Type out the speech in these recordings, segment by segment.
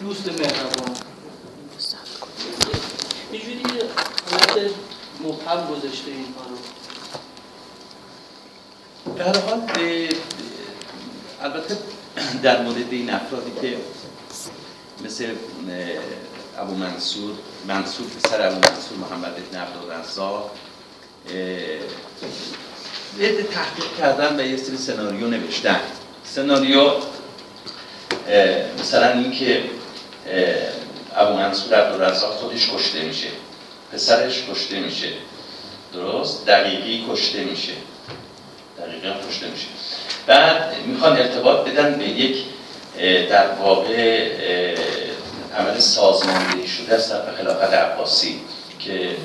دوست مهربان. یه جوری حالت مبهم گذاشته اینها رو به حال البته در مورد این افرادی که مثل ابو منصور منصور پسر ابو منصور محمد ابن عبدالرزاق یه تحقیق کردن و یه سری سناریو نوشتن. سناریو مثلا اینکه ابو منصور عبدالرزاق خودش کشته میشه. پسرش کشته میشه. درست؟ دقیقی کشته میشه. دقیقا کشته میشه. بعد می‌خوان ارتباط بدن به یک در واقع عمل سازماندهی شده از طرف خلافت عباسی که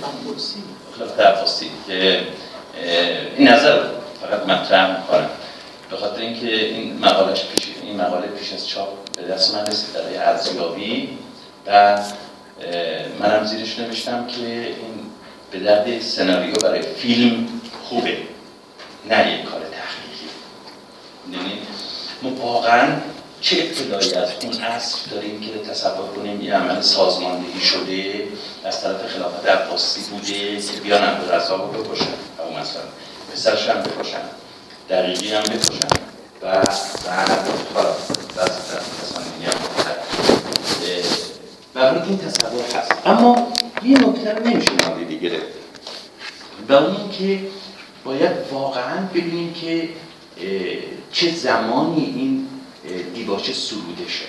خلافت عباسی که این نظر فقط مطرح می‌کنم. به خاطر اینکه این مقاله پیش این مقاله پیش از چاپ به دست من رسید. برای ارزیابی و منم زیرش نوشتم که این به درد سناریو برای فیلم خوبه نه یک کار تحقیقی. یعنی ما واقعا چه اطلاعی از اون اصل داریم که تصور کنیم یه عمل سازماندهی شده از طرف خلافت عباسی بوده که بیان عبدالرزاق رو بکشن او مثلا پسرش هم بکشن دقیقی هم بکشن. و بعد حالا و این تصور هست. اما یه نکته رو نمیشه نادیده گرفت و اون که باید واقعا ببینیم که چه زمانی این دیباچه سروده شده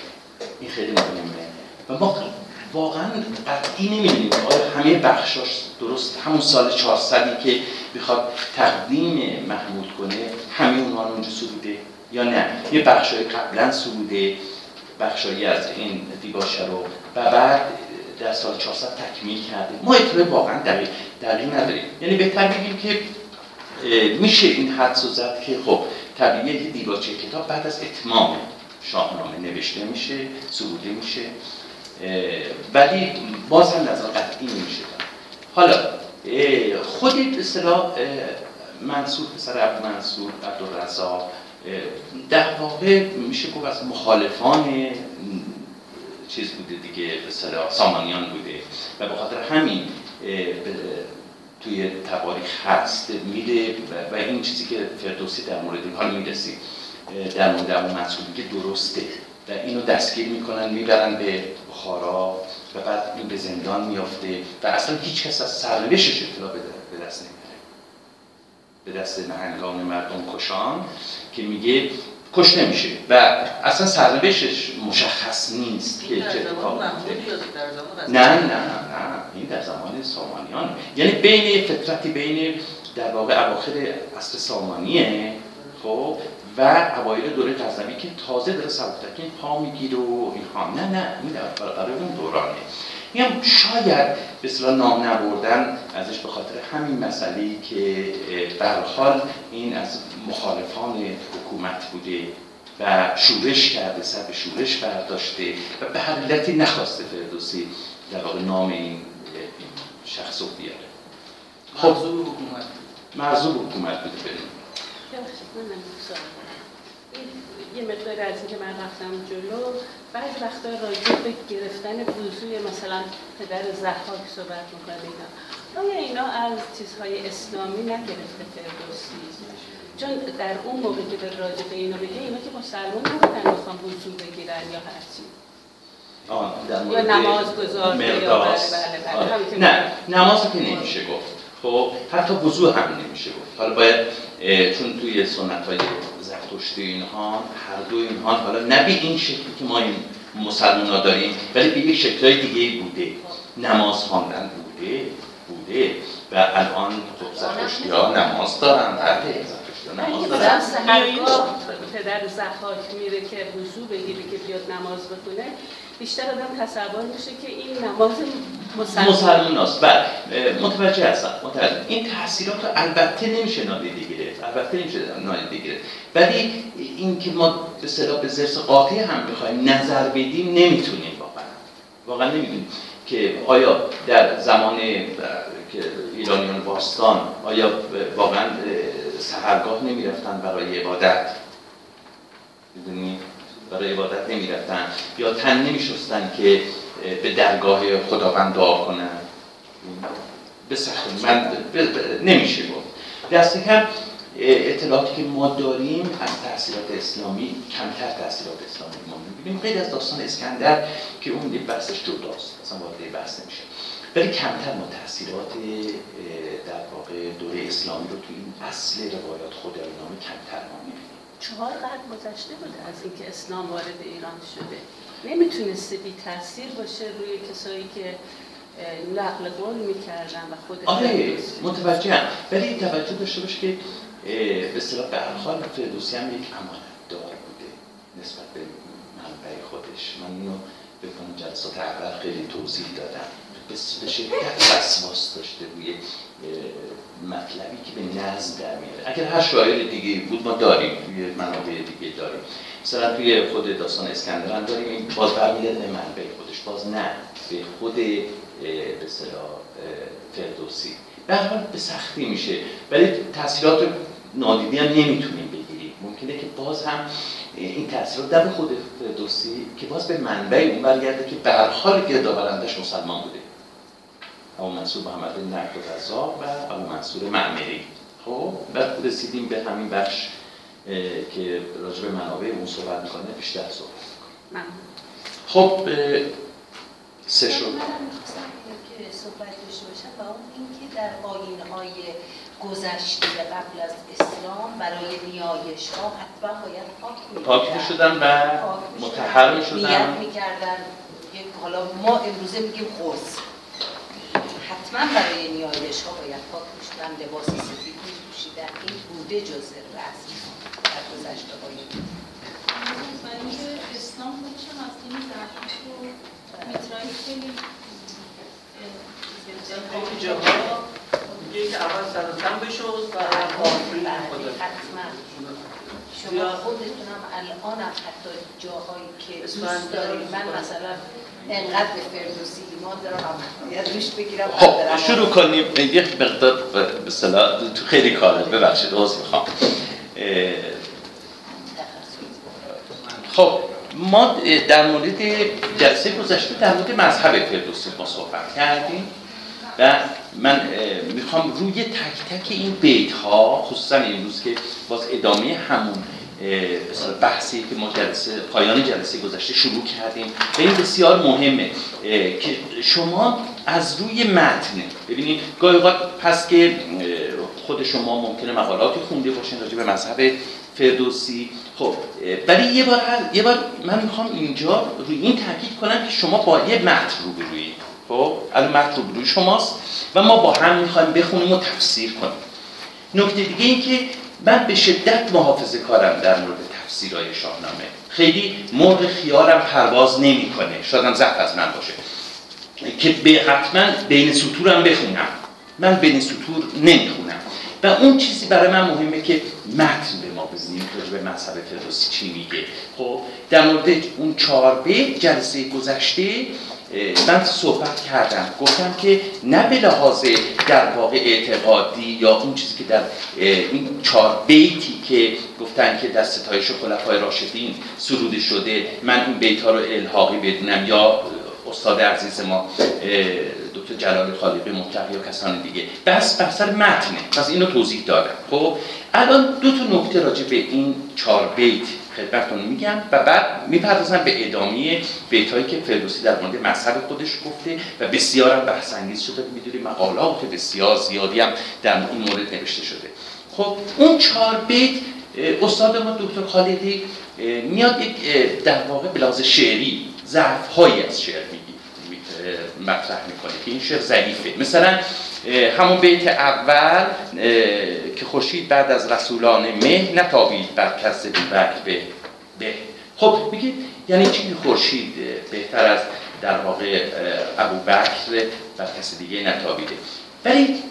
این خیلی مهمه. و ما واقعا قطعی نمی‌دونیم. آیا همه بخشاش درست همون سال 400 که بخواد تقدیم محمود کنه همه اونها اونجا سروده؟ یا نه. یه بخشای قبلا سروده بخشایی از این دیباچه رو و بعد در سال 400 تکمیل کرده. ما اطلاع واقعا دقیق, دقیق نداریم. یعنی بهتر بگیم که میشه این زد که خب طبیعیه که دیباچه کتاب بعد از اتمام شاهنامه نوشته میشه سروده میشه ولی باز هم نظر قطعی نمیشه. حالا خود به منصور پسر عبد منصور عبدالرزاق در واقع میشه گفت از مخالفان چیز بوده دیگه به سامانیان بوده. و به خاطر همین توی تواریخ هست میره و این چیزی که فردوسی در مورد حال می‌رسی در مورد ابو منصور که درسته. و اینو دستگیر می‌کنن می‌برن به بخارا و بعد این به زندان میافته. و اصلا هیچ کس از سرنوشتش اطلاع به دست نمیاره به دست نهنگان مردم کشان که میگه کش نمیشه و اصلا سرنوشتش مشخص نیست که چه اتفاقی نه نه نه این در زمان سامانیان یعنی بین فترتی بین در واقع اواخر اصل سامانیه خب و اوایل دوره غزنوی که تازه داره سبکتکین پا می‌گیره و اینها. نه نه این برای اون دورانه. میگم شاید به اصطلاح نام نبردن ازش به خاطر همین مسئله که به حال این از مخالفان حکومت بوده و شورش کرده سر به شورش برداشته و به هر علتی نخواسته فردوسی در واقع نام این شخص رو بیاره. خب حکومت مرزوب حکومت بوده بریم یه مقدار از اینکه من رفتم جلو بعض وقتا راجع به گرفتن وضوع مثلا پدر زحاک صحبت می‌کنه اینا. آیا اینا از چیزهای اسلامی نگرفته فردوسی؟ چون در اون موقع که به راجع به اینا بگه اینا که مسلمان نبودن می‌خوان وضوع بگیرن یا هرچی. یا نماز گذار یا بله بله بله نه نماز که نمیشه گفت. خب حتی وضوع هم نمیشه گفت. حالا باید چون توی سنت های زرتشتی اینها هر دو اینها. حالا نه به این شکلی که ما این مسلمان ها داریم ولی به یک شکلهای دیگه بوده. نماز خواندن بوده بوده. و الان خب زرتشتی ها نماز دارن بله نماز دارن. پدر زحاک میره که وضوع بگیره که بیاد نماز بخونه بیشتر آدم تصور میشه که این نماز مسلمان. مسلمان است. بله. متوجه هستم. متوجه. این تاثیرات رو البته نمیشه نادیده گرفت. البته نمیشه نادیده گرفت. ولی این که ما به صلاح به زرس قاطع هم بخوایم نظر بدیم نمی‌تونیم واقعا. واقعا نمی‌تونیم که آیا در زمان که ایرانیان باستان آیا واقعا سهرگاه نمی‌رفتن برای عبادت؟ می‌دونی؟ برای عبادت نمی‌رفتن. یا تن نمیشستن که به درگاه خداوند دعا کنن. به سخت. من نمیشه گفت. دست کم اطلاعاتی که ما داریم از تحصیلات اسلامی کمتر تحصیلات اسلامی ما می‌بینیم. غیر از داستان اسکندر که اون یه بحثش جداست اصلا وارد بحث نمیشه. ولی کمتر ما تحصیلات در واقع دوره اسلامی رو تو این اصل روایات نامه کمتر ما چهار قرن گذشته بوده از اینکه اسلام وارد ایران شده. نمی‌تونسته بی تاثیر باشه روی کسایی که نقل قول می‌کردن و خود آره متوجهم. ولی توجه داشته باش که به اصطلاح به هر حال فردوسی هم یک امانت دار بوده نسبت به منبع خودش. من اینو به جلسات اول خیلی توضیح دادم. به شدت وسواس داشته روی مطلبی که به نظم در میاره. اگر هر شاعر دیگه بود ما داریم توی منابع دیگه داریم. مثلا توی خود داستان اسکندر هم داریم این باز برمیگرده به منبع خودش باز نه به خود به اصطلاح فردوسی. به حال به سختی میشه. ولی تاثیرات نادیدی هم نمی‌تونیم بگیریم. ممکنه که باز هم این تاثیرات در خود فردوسی که باز به منبع اون برگرده که به هر حال گردآورندش مسلمان بوده. ابو منصور محمد بن نقد رزاق و ابو منصور معمری. خب بعد رسیدیم به همین بخش که راجع به منابع اون صحبت می‌کنه بیشتر صحبت می‌کنه. خب سه شد. که صحبت داشته باشم و اون اینکه در آین های گذشته قبل از اسلام برای نیایش ها حتما باید پاک می شدن و متحر می شدن نیت می کردن حالا ما امروزه میگیم خرس حتما برای نیایش ها باید پاک می شدن لباس سفید می پوشیدن این بوده جز رسم در گذشته های اسلام خودشم از این میترایی خیلی میگه که اول سر و بشه و آفرین خدا شما خودتونم الان هم حتی جاهایی که دوست دارید من مثلا انقدر به فردوسی ایمان دارم باید روش بگیرم خب شروع کنیم. یک مقدار به صلاح تو خیلی کاره. ببخشید عوض می‌خوام. خب ما در مورد جلسه گذشته در مورد مذهب فردوسی ما صحبت کردیم و من می‌خوام روی تک تک این بیت ها خصوصا امروز که باز ادامه همون بحثی که ما جلسه پایان جلسه گذشته شروع کردیم. و این بسیار مهمه که شما از روی متن ببینید گاهی اوقات پس که خود شما ممکنه مقالاتی خونده باشین راجع به مذهب فردوسی. خب ولی یه بار یه بار من می‌خوام اینجا روی این تاکید کنم که شما با یه متن روبرویید خب الان متن روبروی شماست و ما با هم می‌خوایم بخونیم و تفسیر کنیم. نکته دیگه این که من به شدت محافظه کارم در مورد تفسیرهای شاهنامه. خیلی مرغ خیارم پرواز نمی‌کنه. هم ضعف از من باشه. که به حتما بین سطورم بخونم. من بین سطور نمی‌خونم. و اون چیزی برای من مهمه که متن به ما بزنیم. که به مذهب فردوسی چی میگه. خب در مورد اون چهار بیت جلسه گذشته من صحبت کردم. گفتم که نه به لحاظ در واقع اعتقادی یا اون چیزی که در این چهار بیتی که گفتن که در ستایش خلفای راشدین سروده شده من این بیت ها رو الحاقی بدونم یا استاد عزیز ما دکتر جلال خالقی مطلق یا کسان دیگه. بس بر سر متنه. پس اینو توضیح دادم. خب الان دو تا نکته راجع به این چهار بیت. خدمتتون میگم و بعد می‌پردازم به ادامه بیتایی که فردوسی در مورد مذهب خودش گفته و بسیار هم بحث انگیز شده. می‌دونی مقالات بسیار زیادی هم در این مورد نوشته شده. خب اون چهار بیت استاد ما دکتر خالدی میاد یک در واقع بلاز شعری ضعف هایی از شعر مطرح می‌کنه که این شعر ضعیفه. مثلا همون بیت اول که خورشید بعد از رسولان مه نتابید بر کس بکر به به. خب میگه یعنی چی خورشید بهتر از در واقع ابو بکر بر کس دیگه نتابیده؟ ولی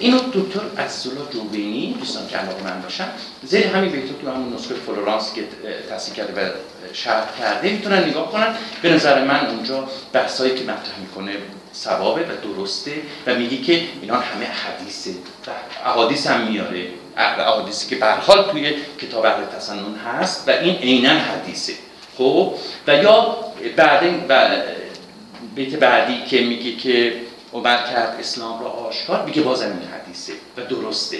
اینو دکتر عزیزالله جوبینی دوستان که علاقه من باشن زیر همین بیتو تو همون نسخه فلورانس که تصحیح کرده و شرح کرده می‌تونن نگاه کنن. به نظر من اونجا بحثایی که مطرح می‌کنه ثوابه و درسته و میگه که اینا همه حدیثه و احادیث هم میاره. احادیثی که به حال توی کتاب اهل تسنن هست و این عینا حدیثه. خب؟ و یا بعد بیت بعدی که میگه که عمر کرد اسلام را آشکار. میگه بازم این حدیثه و درسته.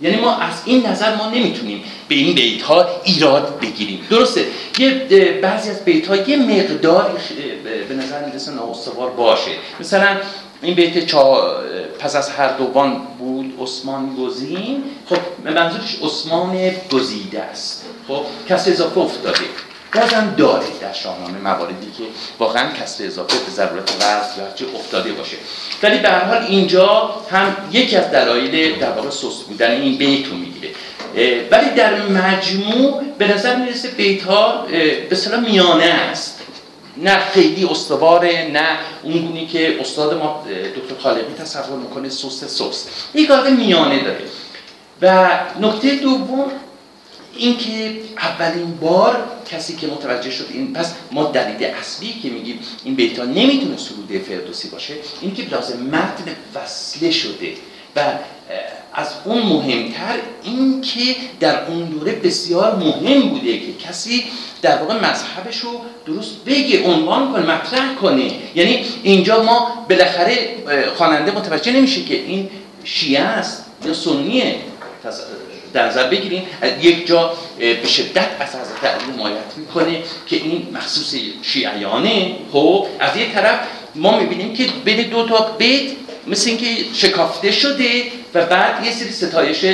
یعنی ما از این نظر ما نمی‌تونیم به این بیت ها ایراد بگیریم. درسته. یه بعضی از بیت ها یه مقدار به نظر می‌رسه نااستوار باشه. مثلا این بیت چا پس از هر دوان بود عثمان گزین. خب منظورش عثمان گزیده است. خب کسی اضافه افتاده. بازم داره در شاهنامه مواردی که واقعا کسر اضافه به ضرورت ورز چه افتاده باشه. ولی به هر حال اینجا هم یکی از دلایل در واقع سست بودن این بیت رو می‌گیره. ولی در مجموع به نظر می‌رسه بیت ها به میانه است. نه خیلی استواره نه اون که استاد ما دکتر خالقی تصور می‌کنه سست سست. یک میانه داره. و نکته دوم اینکه اولین بار کسی که متوجه شد این پس ما دلیل اصلی که میگیم این بیتا نمی‌تونه سروده فردوسی باشه این که لازم متن وصله شده و از اون مهمتر این که در اون دوره بسیار مهم بوده که کسی در واقع مذهبش رو درست بگه عنوان کنه مطرح کنه. یعنی اینجا ما بالاخره خواننده متوجه نمیشه که این شیعه است یا سنیه. در نظر بگیریم یک جا به شدت از حضرت علی حمایت می‌کنه که این مخصوص شیعیانه. خب از یک طرف ما می‌بینیم که بین دو تا بیت مثل اینکه شکافته شده و بعد یه سری ستایش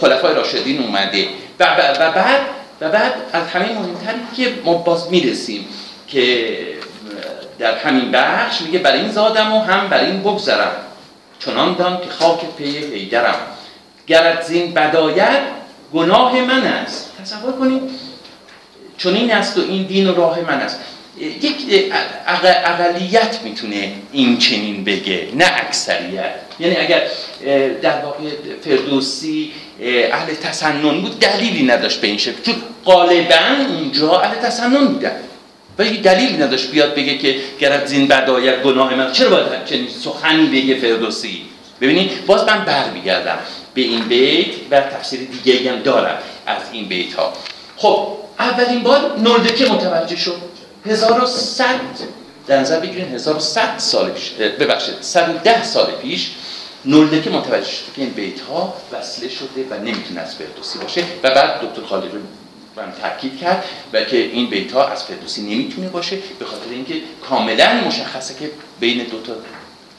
خلفای راشدین اومده. و, بعد و بعد از همین مهمتر که ما باز می‌رسیم که در همین بخش میگه برای این زادم و هم برای این بگذرم. چنان دان که خاک پی حیدرم. گرد زین بداید گناه من است. تصور کنید چون این است و این دین و راه من است. یک اقلیت می‌تونه این چنین بگه نه اکثریت. یعنی اگر در واقع فردوسی اهل تسنن بود دلیلی نداشت به این شکل. چون غالبا اونجا اهل تسنن بودن. و یک دلیلی نداشت بیاد بگه که گرد زین بداید گناه من چرا باید چنین سخنی بگه فردوسی؟ ببینید باز من برمیگردم. به این بیت و تفسیر دیگه هم دارم از این بیت ها خب اولین بار نولدکه متوجه شد. 1100 در نظر بگیرین 1100 سال پیش ببخشید 110 سال پیش نولدکه متوجه شد که این بیت ها وصله شده و نمی‌تونه از فردوسی باشه و بعد دکتر خالقی من تاکید کرد و که این بیت ها از فردوسی نمی‌تونه باشه به خاطر اینکه کاملا مشخصه که بین دو تا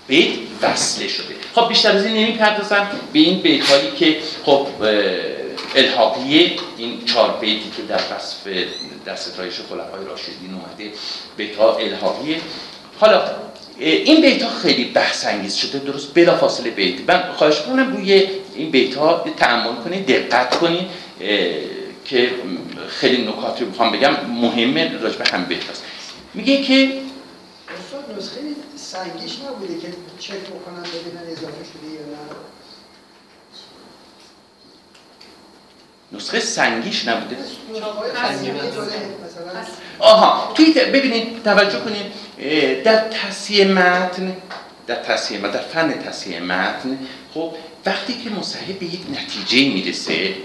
بیت وصله شده. خب بیشتر از این نمی‌پردازم به این بیت هایی که خب الحاقیه این چهار بیتی که در وصف در ستایش خلفای راشدین اومده بیت ها الحاقیه. حالا این بیت ها خیلی بحث انگیز شده درست بلا فاصله بیت من خواهش کنم روی این بیت ها تعمل کنید دقت کنید که خیلی نکاتی رو بخوام بگم مهمه راجع هم بیت هست میگه که سنگیش نبوده که چک بکنن ببینن اضافه شده یا نه. نسخه سنگیش نبوده. آها توی ببینید توجه کنید در تصحیح متن در تصحیح متن در فن تصحیح متن خب وقتی که مصحح به یک نتیجه می‌رسه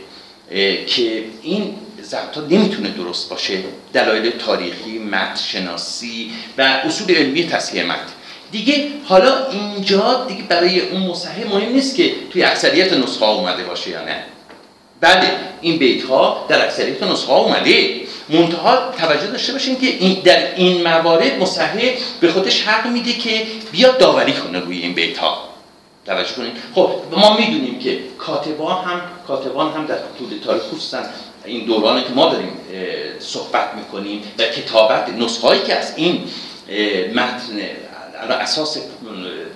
که این ضبط نمی‌تونه درست باشه دلایل تاریخی متن شناسی و اصول علمی تصحیح متن. دیگه حالا اینجا دیگه برای اون مصحح مهم نیست که توی اکثریت نسخه اومده باشه یا نه. بله این بیت ها در اکثریت نسخه اومده. منتها توجه داشته باشین که این در این موارد مصحح به خودش حق میده که بیاد داوری کنه روی این بیت ها توجه کنید خب ما می‌دونیم که کاتبان هم کاتبان هم در طول تاریخ خصوصا این دورانی که ما داریم صحبت می‌کنیم و کتابت نسخه که از این متن اساس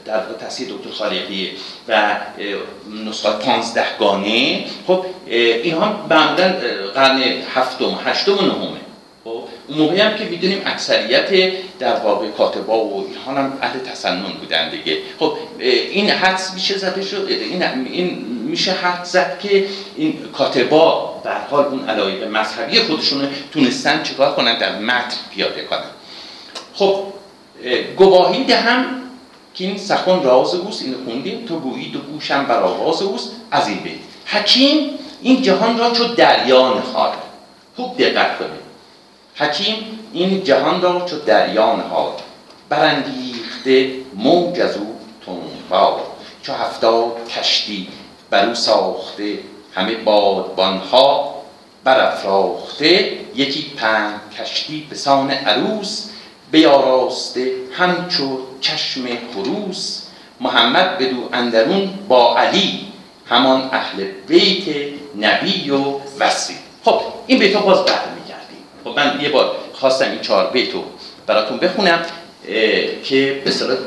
در تصحیح دکتر خالقی و نسخه 15 گانه خب اینها معمولا قرن هفتم هشتم و نهمه خب موقعی هم که می‌دونیم اکثریت در واقع کاتبا و اینها هم اهل تسنن بودن دیگه. خب این حدس میشه زده شد این, این میشه حد زد که این کاتبا در حال اون علایق مذهبی خودشون تونستن چیکار کنن؟ در متن پیاده کنن. خب گواهی دهم که این سخن راز اوست اینو خوندیم. تو گویی و گوشم بر آواز اوست. از این بیت حکیم این جهان را چو دریا نهاد. خوب دقت کنید. حکیم این جهان را چو دریا نهاد. برانگیخته موج از او تندباد چو هفتاد کشتی بر او ساخته همه بادبانها. برافراخته یکی پنج کشتی به سان عروس. بیاراسته همچو چشم خروس محمد بدو اندرون با علی همان اهل بیت نبی و وسی خب این بیت ها باز برمیگردیم خب من یه بار خواستم این چهار بیت رو براتون بخونم که به صورت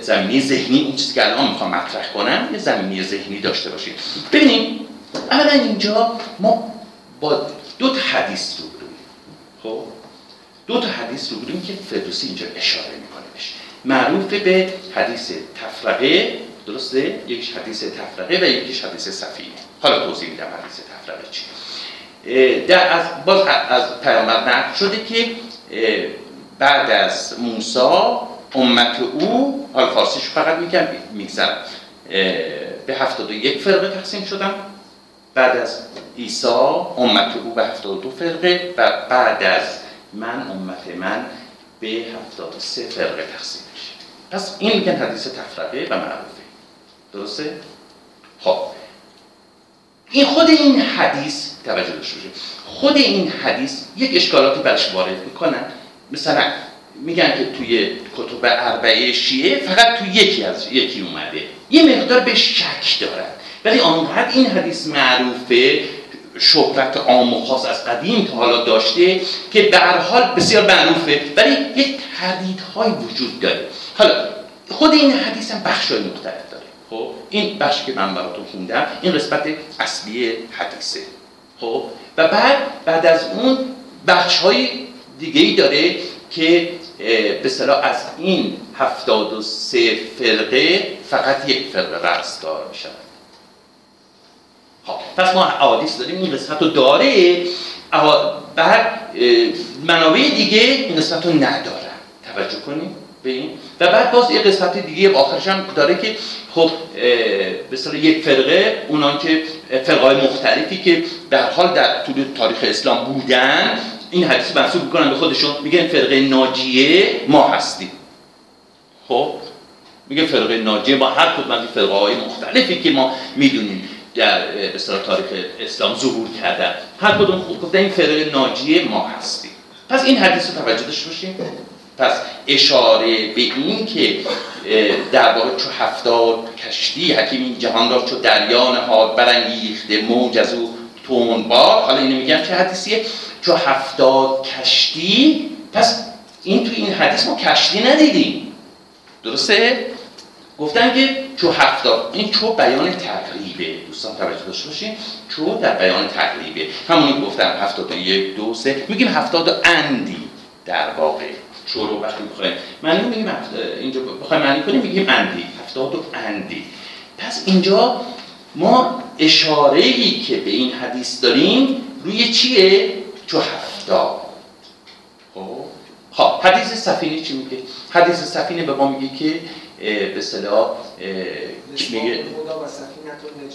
زمینی ذهنی این چیزی که الان می‌خوام مطرح کنم یه زمینی ذهنی داشته باشید ببینیم اولا اینجا ما با دو تا حدیث رو خب؟ دو تا حدیث رو بودیم که فردوسی اینجا اشاره می‌کنه بهش. معروف به حدیث تفرقه درسته؟ یکیش حدیث تفرقه و یکیش حدیث سفینه حالا توضیح میدم حدیث تفرقه چی. در از باز از پیامبر نقل شده که بعد از موسی امت او حالا فارسیش فقط میگم میگذرم. به هفتاد و یک فرقه تقسیم شدن. بعد از عیسی امت او به 72 فرقه و بعد از من امت من به 73 فرقه تقسیم میشه. پس این میگن حدیث تفرقه و معروفه. درسته؟ خب. این خود این حدیث توجه داشته خود این حدیث یک اشکالاتی برش وارد می‌کنن. مثلا میگن که توی کتب اربعه شیعه فقط توی یکی از یکی اومده. یه مقدار به شک دارن. ولی آنقدر این حدیث معروفه شهرت عام و خاص از قدیم تا حالا داشته که به هر حال بسیار معروفه ولی یک تردیدهایی وجود داره. حالا خود این حدیث هم بخشای مختلف داره. خب این بخشی که من براتون خوندم این قسمت اصلی حدیثه. خب و بعد بعد از اون بخش های دیگه ای داره که به صلاح از این هفتاد و سه فرقه فقط یک فرقه رستگار می شود خب پس ما احادیث داریم این قسمت رو داره. بعد منابع دیگه این قسمت رو ندارن. توجه کنیم به این و بعد باز یه قسمت دیگه آخرش هم داره که خب به یک فرقه اونان که فرقای مختلفی که در حال در طول تاریخ اسلام بودن این حدیث منصوب می‌کنن به خودشون. میگن فرقه ناجیه ما هستیم. خب میگه فرقه ناجیه با هر کدوم از فرقه های مختلفی که ما می‌دونیم. در به تاریخ اسلام ظهور کردن. هر کدوم خوب گفتن این فرقه ناجیه ما هستیم. پس این حدیث رو توجه داشته باشیم پس اشاره به این که در واقع چو هفتاد کشتی حکیم این جهان را چو دریا نهاد برانگیخته موج از او تندباد حالا اینو میگم چه حدیثیه؟ چو هفتاد کشتی. پس این تو این حدیث ما کشتی ندیدیم. درسته؟ گفتن که چو هفتاد این چو بیان تقریبه. دوستان توجه داشته باشین. چو در بیان تقریبه. همونی که گفتم هفتاد و یک دو سه. میگیم هفتاد اندی در واقع. چو رو وقتی بخوایم معنی میگیم اینجا بخوایم معنی کنیم میگیم اندی. هفتاد و اندی. پس اینجا ما اشاره ای که به این حدیث داریم روی چیه؟ چو هفتاد خب. خب حدیث سفینه چی میگه؟ حدیث سفینه به ما میگه که به اصطلاح اه، میگه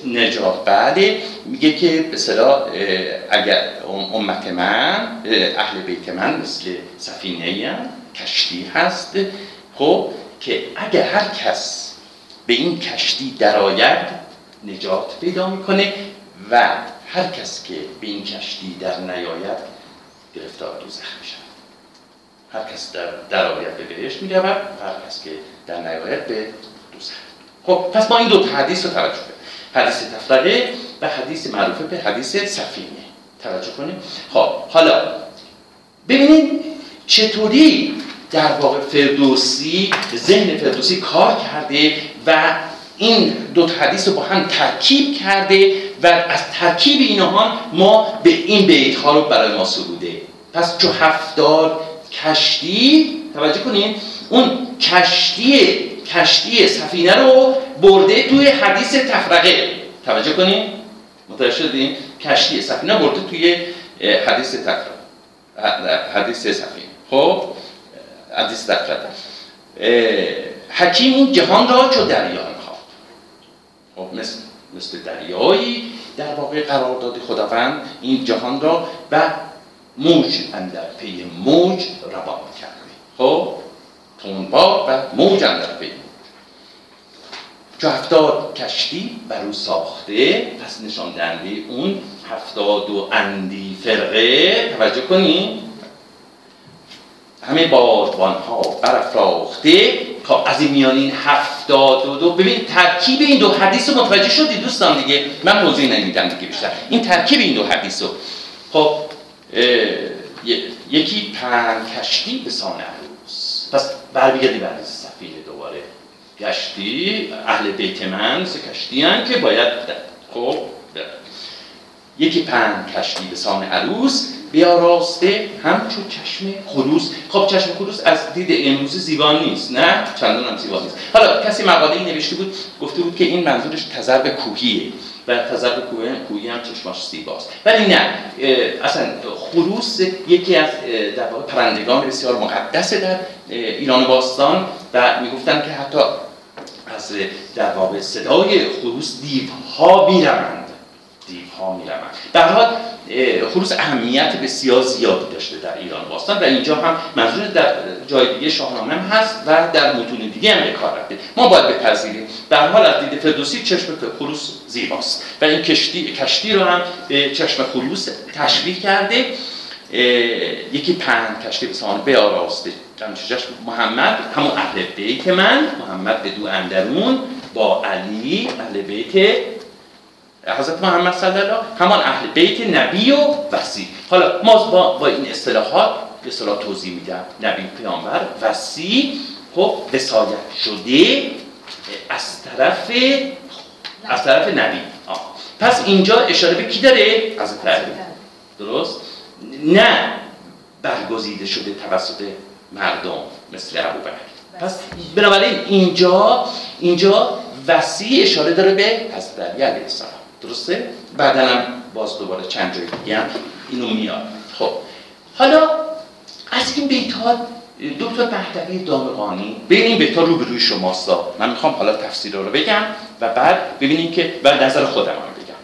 نجات بله میگه که به اصطلاح اه، اگر ام- امت من اه، اهل بیت من مثل سفینه هم کشتی هست خب که اگر هر کس به این کشتی درآید نجات پیدا می‌کنه و هر کس که به این کشتی در نیاید گرفتار دوزخ میشه هر کس در درآید به بهشت می‌رود هر کس که در نیاید به دوزخ خب پس ما این دو حدیث رو توجه کنیم. حدیث تفرقه و حدیث معروف به حدیث سفینه. توجه کنیم. خب حالا ببینید چطوری در واقع فردوسی ذهن فردوسی کار کرده و این دو حدیث رو با هم ترکیب کرده و از ترکیب اینها ما به این بیت ها رو برای ما سروده. پس چو هفتاد کشتی توجه کنین اون کشتی کشتی سفینه رو برده توی حدیث تفرقه. توجه کنین؟ متوجه شدین؟ کشتی سفینه برده توی حدیث تفرقه. حدیث سفینه. خب؟ حدیث تفرقه. حکیم این جهان را چو دریا نهاد خب مثل مثل دریایی در واقع قرار داده خداوند این جهان را و موج اندر پی موج روان کرده خب؟ تونبار و موج اندر پی موج. چو هفتاد کشتی بر او ساخته پس نشان دهنده اون هفتاد و اندی فرقه. توجه کنیم همه بادبان ها برافراخته خب از این میان این هفتاد و دو. ببین ترکیب این دو حدیث رو متوجه شدی دوستان دیگه؟ من توضیح نمیدم دیگه بیشتر. این ترکیب این دو حدیث رو. خب یکی پنج کشتی به سان عروس. پس برمیگردی برای سفینه دوباره. کشتی اهل بیت من سه کشتی هن که باید خب یکی پنج کشتی به سان عروس بیاراسته همچو چشم خروس خب چشم خروس از دید امروزی زیبا نیست نه؟ چندان هم زیبا نیست. حالا کسی مقاله ای نوشته بود گفته بود که این منظورش تذرب کوهیه. و تذرب کوهی, هم چشماش زیباست. ولی نه اصلا خروس یکی از در واقع پرندگان بسیار مقدس در ایران باستان و می‌گفتن که حتی از در واقع صدای خروس دیوها میرمند دیوها می‌روند در حال خروس اهمیت بسیار زیادی داشته در ایران باستان و اینجا هم منظور در جای دیگه شاهنامه هم هست و در متون دیگه هم به کار رفته. ما باید بپذیریم. در حال از دید فردوسی چشم خروس زیباست و این کشتی کشتی رو هم چشم خروس تشبیه کرده. یکی پنج کشتی به سان بیاراسته چشم محمد همون اهل بیت من محمد به دو اندرون با علی اهل بیت حضرت محمد صلی الله همان اهل بیت نبی و وسی حالا ما با, با این اصطلاحات به اصطلاح توضیح میدم. نبی پیامبر وسی خب وسایت شده از طرف از طرف نبی. آه. پس اینجا اشاره به کی داره؟ حضرت علی درست؟ نه برگزیده شده توسط مردم مثل ابوبکر. پس بنابراین اینجا اینجا وسیع اشاره داره به حضرت علی علیه درسته؟ بعدا هم باز دوباره چند جای دیگه اینو میاد. خب حالا از این بیت ها دکتر مهدوی دامغانی بین این بیت ها روبروی شماست. من می‌خوام حالا تفسیر رو بگم و بعد ببینیم که و نظر خودم هم بگم.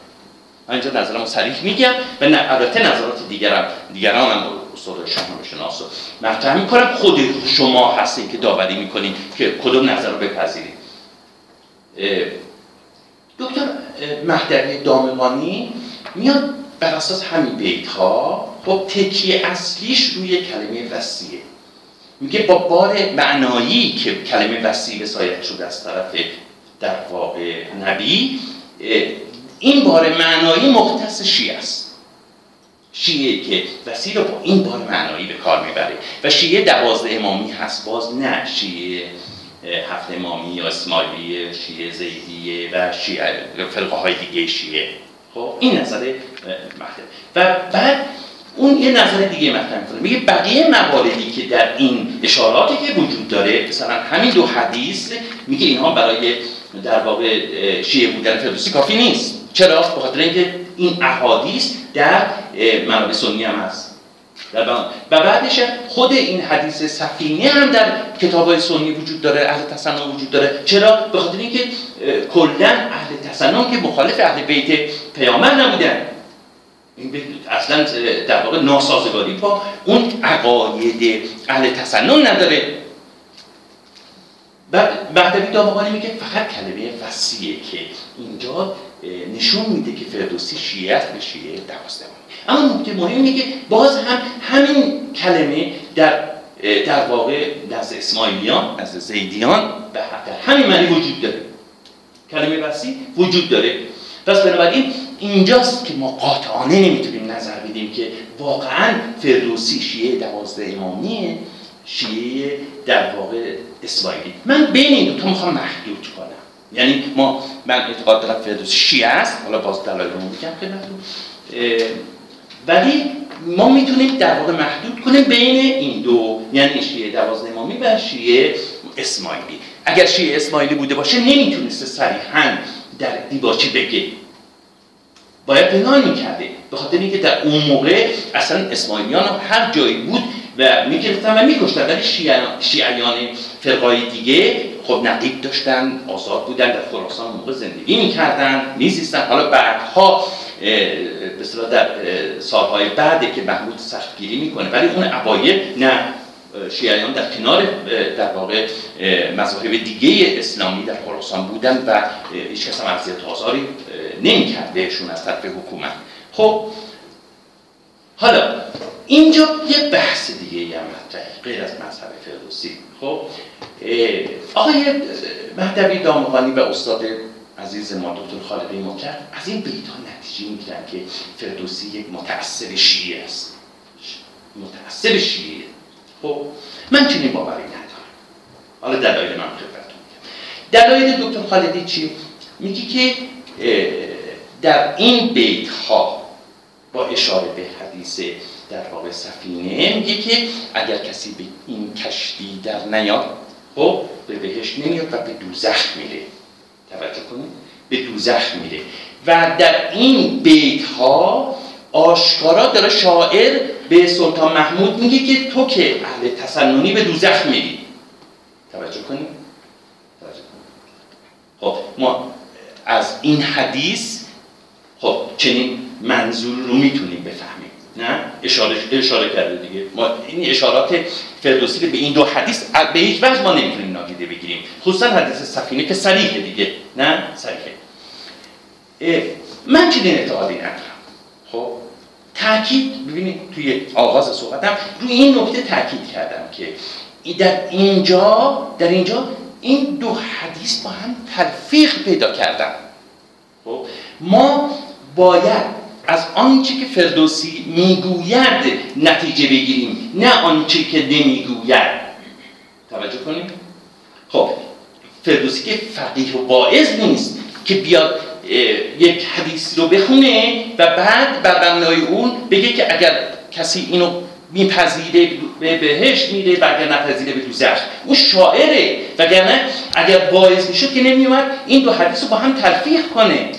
من اینجا نظرم رو صریح میگم و البته نظرات دیگرم دیگران هم استاد شناس رو مطرح می‌کنم خود شما هستین که داوری می‌کنین که کدوم نظر رو بپذیرید. دکتر مهدوی دامغانی میاد بر اساس همین بیت ها خب تکیه اصلیش روی کلمه وسیعه. میگه با بار معنایی که کلمه وسیع وسایت شده از طرف در واقع نبی این بار معنایی مختص شیعه است. شیعه که وسیع رو با این بار معنایی به کار می‌بره. و شیعه دوازده امامی هست. باز نه شیعه هفت امامی یا اسماعیلیه شیعه زیدیه و شیعه فرقه های دیگه شیعه. خب این نظر مهدوی و بعد اون یه نظر دیگه مطرح می‌کنه. میگه بقیه مواردی که در این اشاراتی که وجود داره مثلا همین دو حدیث میگه اینها برای در واقع شیعه بودن فردوسی کافی نیست. چرا؟ به خاطر اینکه این احادیث در منابع سنی هم هست. و بعدش خود این حدیث سفینه هم در کتاب های سنی وجود داره اهل تسنن وجود داره. چرا؟ به خاطر اینکه کلا اهل تسنن که مخالف اهل بیت پیامبر نبودن. این اصلا در واقع ناسازگاری با اون عقاید اهل تسنن نداره. بعد مهدوی دامغانی میگه فقط کلمه وسیعه که اینجا نشون میده که فردوسی شیعه به شیعه دوازده اما نکته مهم که باز هم همین کلمه در در واقع نزد اسماعیلیان نزد زیدیان به در همین معنی وجود داره. کلمه وسیع وجود داره. پس بنابراین اینجاست که ما قاطعانه نمی‌تونیم نظر بدیم که واقعا فردوسی شیعه دوازده امامیه شیعه در واقع اسماعیلی. من بین این دو تا می‌خوام محدود کنم. یعنی ما من اعتقاد دارم فردوسی شیعه است. حالا باز دلایلمو میگم خدمتتون. ولی ما می‌تونیم در واقع محدود کنیم بین این دو یعنی شیعه دوازده امامی و شیعه اسماعیلی. اگر شیعه اسماعیلی بوده باشه نمی‌تونسته صریحا در دیباچی بگه. باید پنهان می‌کرده. به خاطر اینکه در اون موقع اصلا اسماعیلیان هر جایی بود و می‌گرفتن و میکشتن. ولی شیعیان- فرقای دیگه خب نقیب داشتن آزاد بودن در خراسان موقع زندگی می‌کردن میزیستن. حالا بعدها به در سالهای بعده که محمود سختگیری می‌کنه. ولی اون اوایل نه شیعیان در کنار در واقع اه، مذاهب دیگه اسلامی در خراسان بودن و هیچ کس هم اذیت آزاری نمی‌کرد از طرف حکومت. خب حالا اینجا یه بحث دیگه هم مطرحه غیر از مذهب فردوسی. خب آقای مهدوی دامغانی و استاد عزیز ما دکتر خالقی مکر از این بیت ها نتیجه می‌گیرن که فردوسی یک متأثر شیعه است. متأثر شیعه. خب من چنین باوری ندارم. حالا دلایل من خدمتتون دلایل دکتر خالدی چی؟ میگی که در این بیت ها با اشاره به حدیث در واقع سفینه میگه که اگر کسی به این کشتی در نیاد خب به بهش نمیاد و به دوزخ میره. توجه کنید به دوزخ میره. و در این بیت ها آشکارا داره شاعر به سلطان محمود میگه که تو که اهل تسننی به دوزخ میری. توجه کنید. توجه کنید. خب ما از این حدیث خب چنین منظور رو می‌تونیم بفهمیم. نه؟ اشاره اشاره کرده دیگه. ما این اشارات فردوسی به این دو حدیث به هیچ وجه ما نمی‌تونیم نادیده بگیریم. خصوصا حدیث سفینه که صریحه دیگه. نه؟ صریحه. من چنین اعتقادی ندارم. خب؟ تاکید ببینید توی آغاز صحبتم روی این نکته تاکید کردم که در اینجا در اینجا این دو حدیث با هم تلفیق پیدا کردن. خب؟ ما باید از آنچه که فردوسی می‌گوید نتیجه بگیریم نه آنچه که نمی‌گوید. توجه کنیم؟ خب فردوسی که فقیه و واعظ نیست که بیاد یک حدیث رو بخونه و بعد بر مبنای اون بگه که اگر کسی اینو میپذیره به بهشت میره و اگر نپذیره به دوزخ. اون شاعره وگرنه اگر واعظ می‌شد که نمیومد این دو حدیث رو با هم تلفیق کنه.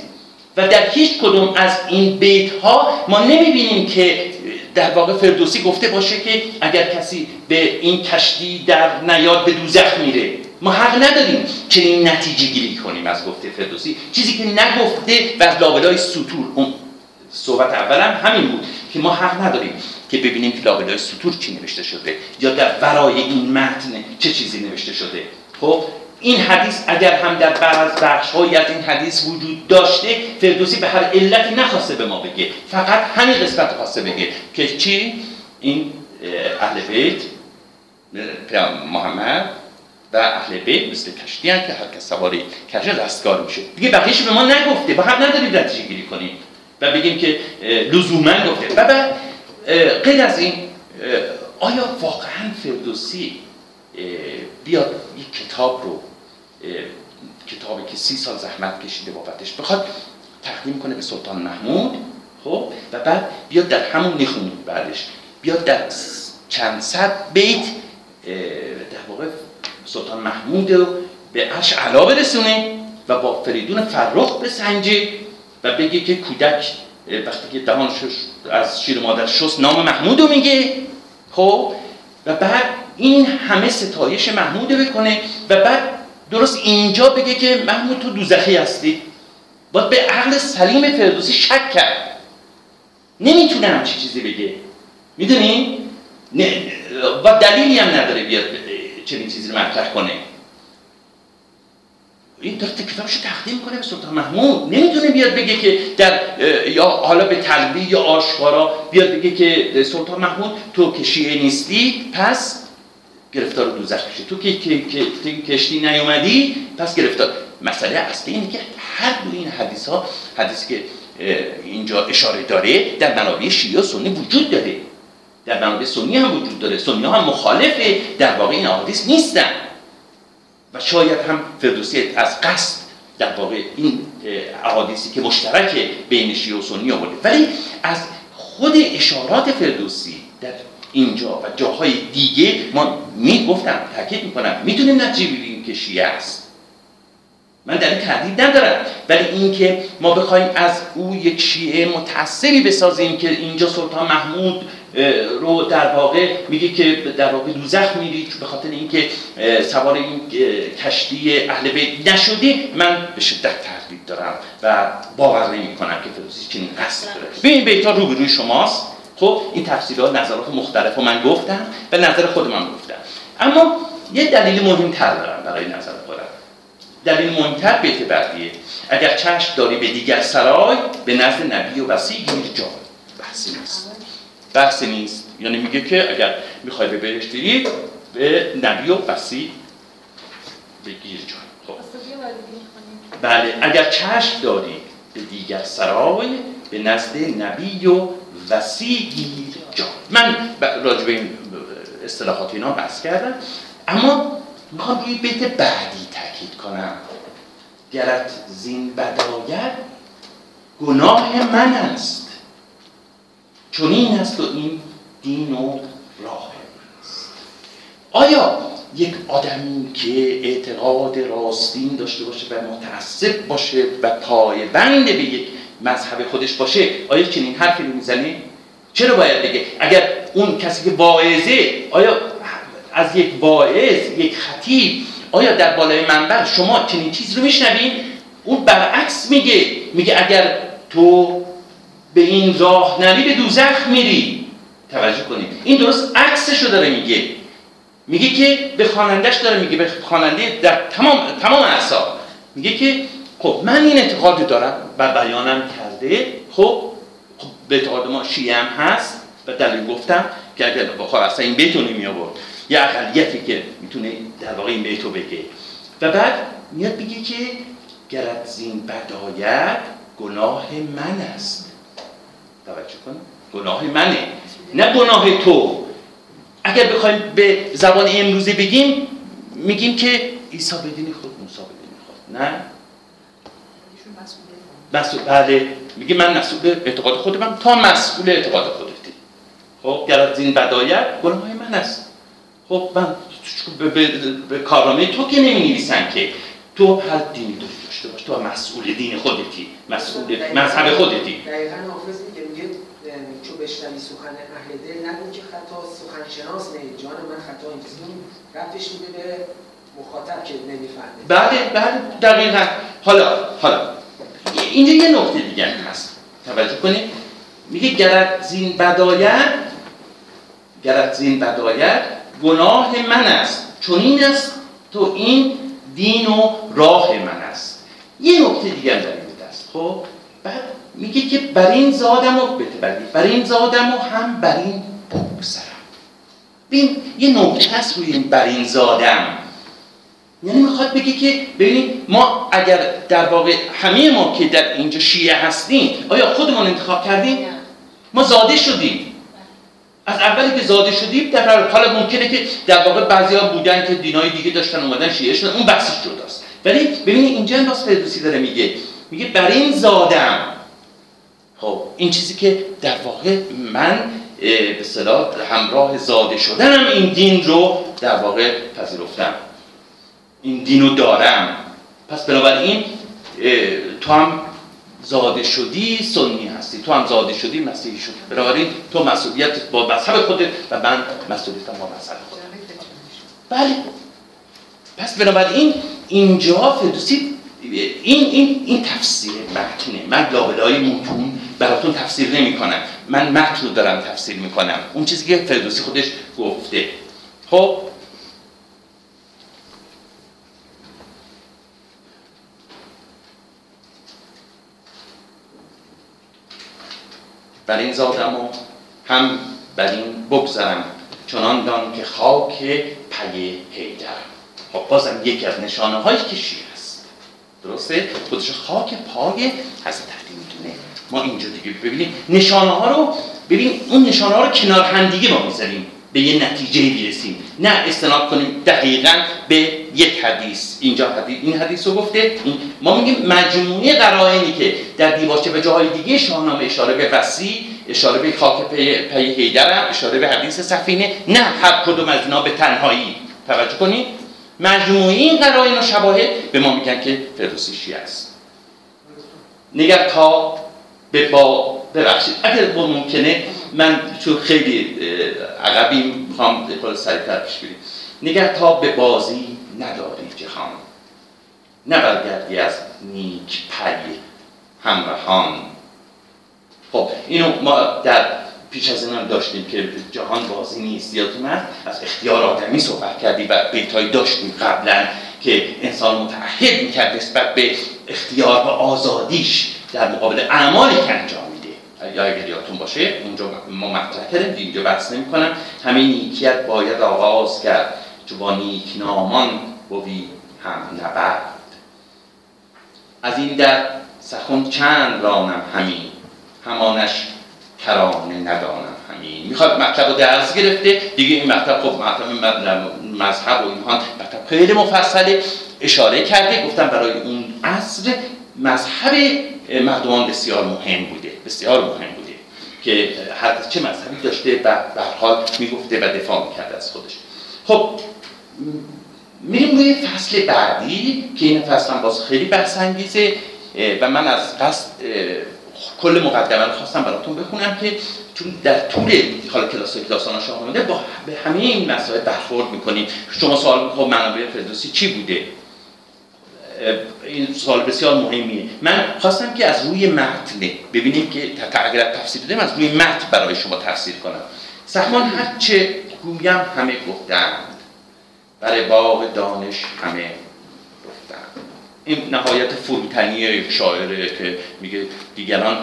و در هیچ کدوم از این بیت ها ما نمی‌بینیم که در واقع فردوسی گفته باشه که اگر کسی به این کشتی در نیاد به دوزخ میره. ما حق نداریم چنین نتیجه گیری کنیم از گفته فردوسی. چیزی که نگفته و از لابلای سطور اون صحبت اولم همین بود که ما حق نداریم که ببینیم که لابلای سطور چی نوشته شده یا در ورای این متن چه چیزی نوشته شده. خب این حدیث اگر هم در بعض بخش های از این حدیث وجود داشته فردوسی به هر علتی نخواسته به ما بگه. فقط همین قسمت خواسته بگه که چی؟ این اه، اهل بیت محمد و اهل بیت مثل کشتی هن که هر کس سواری کشتی رستگار میشه. دیگه بقیهش به ما نگفته. با حق نداریم نتیجه گیری کنیم و بگیم که لزوما گفته. و غیر از این آیا واقعا فردوسی بیاد یک کتاب رو کتابی که سی سال زحمت کشیده بابتش بخواد تقدیم کنه به سلطان محمود خب؟ و بعد بیاد در همون نخونه بعدش بیاد در چند صد بیت در واقع سلطان محمود رو به عرش علا برسونه و با فریدون فرخ بسنجه و بگه که کودک وقتی که دهان از شیر مادر شست نام محمود رو میگه خب؟ و بعد این همه ستایش محمود بکنه و بعد درست اینجا بگه که محمود تو دوزخی هستی. باید به عقل سلیم فردوسی شک کرد. نمی‌تونه همچی چیزی بگه. می‌دونی؟ و دلیلی هم نداره بیاد چنین چیزی رو مطرح کنه. این داره کتابش تقدیم کنه به سلطان محمود. نمی‌تونه بیاد بگه که در یا حالا به تلوی یا آشکارا بیاد بگه که سلطان محمود تو که شیعه نیستی. پس گرفتار دوزخ میشه. تو که که که کشتی نیومدی پس گرفتار. مسئله اصلی اینه که هر دو این حدیث ها حدیثی که اینجا اشاره داره در منابع شیعه و سنی وجود داره. در منابع سنی هم وجود داره. سنی هم مخالف در واقع این احادیث نیستن. و شاید هم فردوسی از قصد در واقع این احادیثی که مشترک بین شیعه و سنی آورده. ولی از خود اشارات فردوسی در اینجا و جاهای دیگه ما می گفتم تاکید می‌کنم. می‌تونیم نتیجه بگیریم که شیعه است. من در این تردید ندارم. ولی اینکه ما بخوایم از او یک شیعه متأثری بسازیم که اینجا سلطان محمود رو در واقع میگه که در واقع دوزخ میری به خاطر اینکه سوار این کشتی اهل بیت نشدی من به شدت تردید دارم و باور نمی کنم که فردوسی چنین قصد داره. به این بیت ها روبروی شماست. خب این تفسیرها نظرات مختلف رو من گفتم و نظر خود من گفتم. اما یه دلیل مهمتر دارم برای نظر خودم. دلیل مهمتر بیت بعدیه اگر چشم داری به دیگر سرای به نزد نبی و وسیع گیر جای بحثی نیست. بحثی نیست. یعنی میگه که اگر می‌خوای به بهش دیری به نبی و وسیع بگیر جای خب. بله اگر چشم داری به دیگر سرای به نزد نبی و وسیع گیر جای من راجع به این اصطلاحات اینا بحث کردم. اما می‌خوام روی بیت بعدی تاکید کنم. گرت زین بداید گناه من است. چون این است و این دین و راه است. آیا یک آدمی که اعتقاد راستین داشته باشه و متعصب باشه و پایبند به یک مذهب خودش باشه آیا چنین حرفی رو می‌زنه؟ چرا باید بگه؟ اگر اون کسی که واعظه آیا از یک واعظ یک خطیب آیا در بالای منبر شما چنین چیز رو میشنوین؟ اون برعکس میگه میگه اگر تو به این راه نری به دوزخ میری. توجه کنید. این درست عکسش رو داره میگه. میگه که به خوانندهش داره میگه به خواننده در تمام تمام اعصاب. میگه که خب من این اعتقاد دارم. و بیانم کرده خب, خب به اعتقاد ما شیعه هست و دلیل گفتم که اگر بخواه اصلا این بیتو نمی آورد یه اقلیتی که می‌تونه در واقع این بیتو بگه. و بعد میاد بگه که گرد زین بداید گناه من است. توجه کن گناه منه. نه گناه تو. اگر بخوایم به زبان امروزی بگیم میگیم که عیسی بدین خود موسی بدین خود. نه؟ مسئول بله. میگه من مسئول اعتقاد خودم. تا مسئول اعتقاد خودتی خب گرد زین بداید گناه من است. خب من به, به, به کارنامه تو که نمی نویسن که. تو هر دینی داری داشته باش. تو مسئول دین خودتی. مسئول مذهب خودتی. دقیقا حافظ میگه. میگه چو بشنوی سخن اهل دل نگو که خطا سخن شناس نه. جان من خطا این رفتش میده به مخاطب که نمی‌فهمه. بله بله. دقیقا. حالا حالا. اینجا یه نکته دیگه هست. توجه کنید. میگه گرد زین بداید گرد زین بداید گناه من است. چون این است تو این دین و راه من است. یه نکته دیگه در این است. خب بعد میگه که بر این زادم و بر این زادم و هم بر این بگذرم ببین یه نکته هست روی این بر این زادم. یعنی می‌خواد بگه که ببینید ما اگر در واقع همه ما که در اینجا شیعه هستیم آیا خودمون انتخاب کردیم؟ ما زاده شدیم. از اولی که زاده شدیم در حال ممکنه که در واقع بعضیا بودن که دینای دیگه داشتن اومدن شیعه شدن اون بحثش جداست. ولی ببینید اینجا باز فردوسی داره میگه. میگه بر این زادم. خب این چیزی که در واقع من به صلاح همراه زاده شدنم این دین رو در واقع پذیرفتم. این دین رو دارم. پس بنابراین تو هم زاده شدی سنی هستی. تو هم زاده شدی مسیحی شدی. بنابراین تو مسئولیت با مذهب خودت و من مسئولیتم با مذهب خودم بله. پس بنابراین اینجا فردوسی این این این تفسیر متنه. من لابلای متون براتون تفسیر نمی کنم من متن رو دارم تفسیر می کنم اون چیزی که فردوسی خودش گفته. خب؟ بر این زادم و هم بر این بگذرم چنان دان که خاک پی هیدرم خب بازم یکی از نشانه هایی که شیر است. درسته؟ خودش خاک پای حضرت علی می‌دونه. ما اینجا دیگه ببینیم نشانه ها رو ببین اون نشانه ها رو کنار هم دیگه ما می‌ذاریم. به یه نتیجه برسیم نه استناد کنیم دقیقا به یک حدیث. اینجا حدیث این حدیث رو گفته ما میگیم مجموعه قرائنی که در دیباچه به جاهای دیگه شاهنامه اشاره به وسیع اشاره به خاک پی, پی هیدرم اشاره به حدیث سفینه نه هر کدوم از اینا به تنهایی. توجه کنید مجموعه این قرائن و شواهد به ما میگن که فردوسی شیعه است. نگر تا به با ببخشید. اگر با ممکنه من تو خیلی عقبی می‌خوام خود سریعتر پیش بریم نگه تا به بازی نداری جهان. نبرگردی از نیک پی همراهان. خب اینو ما در پیش از این داشتیم که جهان بازی نیست. یادتون هست؟ از اختیار آدمی صحبت کردیم و بیتایی داشتیم قبلا که انسان متعهد می‌کرد نسبت به اختیار و آزادیش در مقابل اعمالی که انجام یا اگر یادتون باشه. اونجا ما مطرح کردیم اینجا بحث نمی کنم همین نیکیت باید آغاز کرد. چو با نیک نامان بوی هم نبرد. از این در سخن چند رانم همین. همانش کرانه ندانم همین. می‌خواد مطلب رو درس گرفته. دیگه این مطلب خب مطلب مذهب و اینها مطلب خیلی مفصله. اشاره کرده. گفتم برای اون عصر مذهب مردمان بسیار مهم بوده. بسیار مهم بوده که هر چه مذهبی داشته و به حال می‌گفته و دفاع می‌کرده از خودش. خب میریم روی فصل بعدی که این فصل هم باز خیلی بحث و من از قصد کل مقدمه رو خواستم براتون بخونم که چون در طول حالا کلاس داستان شاهنامه با همه این مسائل برخورد می‌کنیم. شما سوال خب منابع فردوسی چی بوده؟ این سوال بسیار مهمیه. من خواستم که از روی متن ببینیم که اگر تفسیر دادیم از روی متن برای شما تفسیر کنم. سهمان هر چه گویم همه گفتند. بر باغ دانش همه گفتند. این نهایت فروتنی یک شاعره که میگه دیگران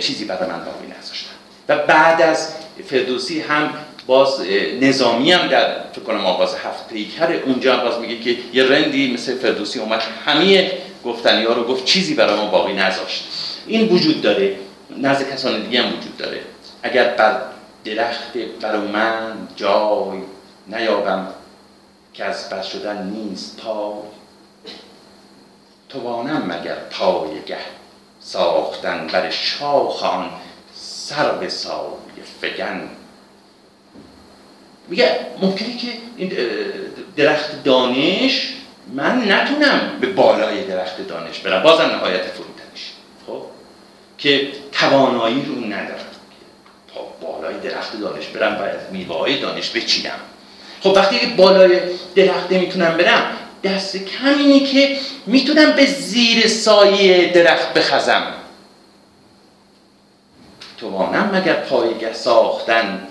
چیزی برای من باقی نذاشتن. و بعد از فردوسی هم باز نظامی هم در فکر کنم آغاز هفت پیکر اونجا هم باز میگه که یه رندی مثل فردوسی اومد همه گفتنی ها رو گفت چیزی برای ما باقی نذاشت. این وجود داره. نزد کسان دیگه هم وجود داره. اگر بر درخت برومند جای نیابم که از بر شدن نیست تا توانم مگر پایگه ساختن بر شاخ آن سر به سایه فگن؟ میگه ممکنه که این درخت دانش من نتونم به بالای درخت دانش برم. بازم نهایت فروتنش. خب؟ که توانایی رو ندارم تا بالای درخت دانش برم و از میوه های دانش بچینم. خب وقتی که بالای درخت نمی‌تونم برم دست کم اینه که می‌تونم به زیر سایه درخت بخزم. توانم مگر پایگه ساختن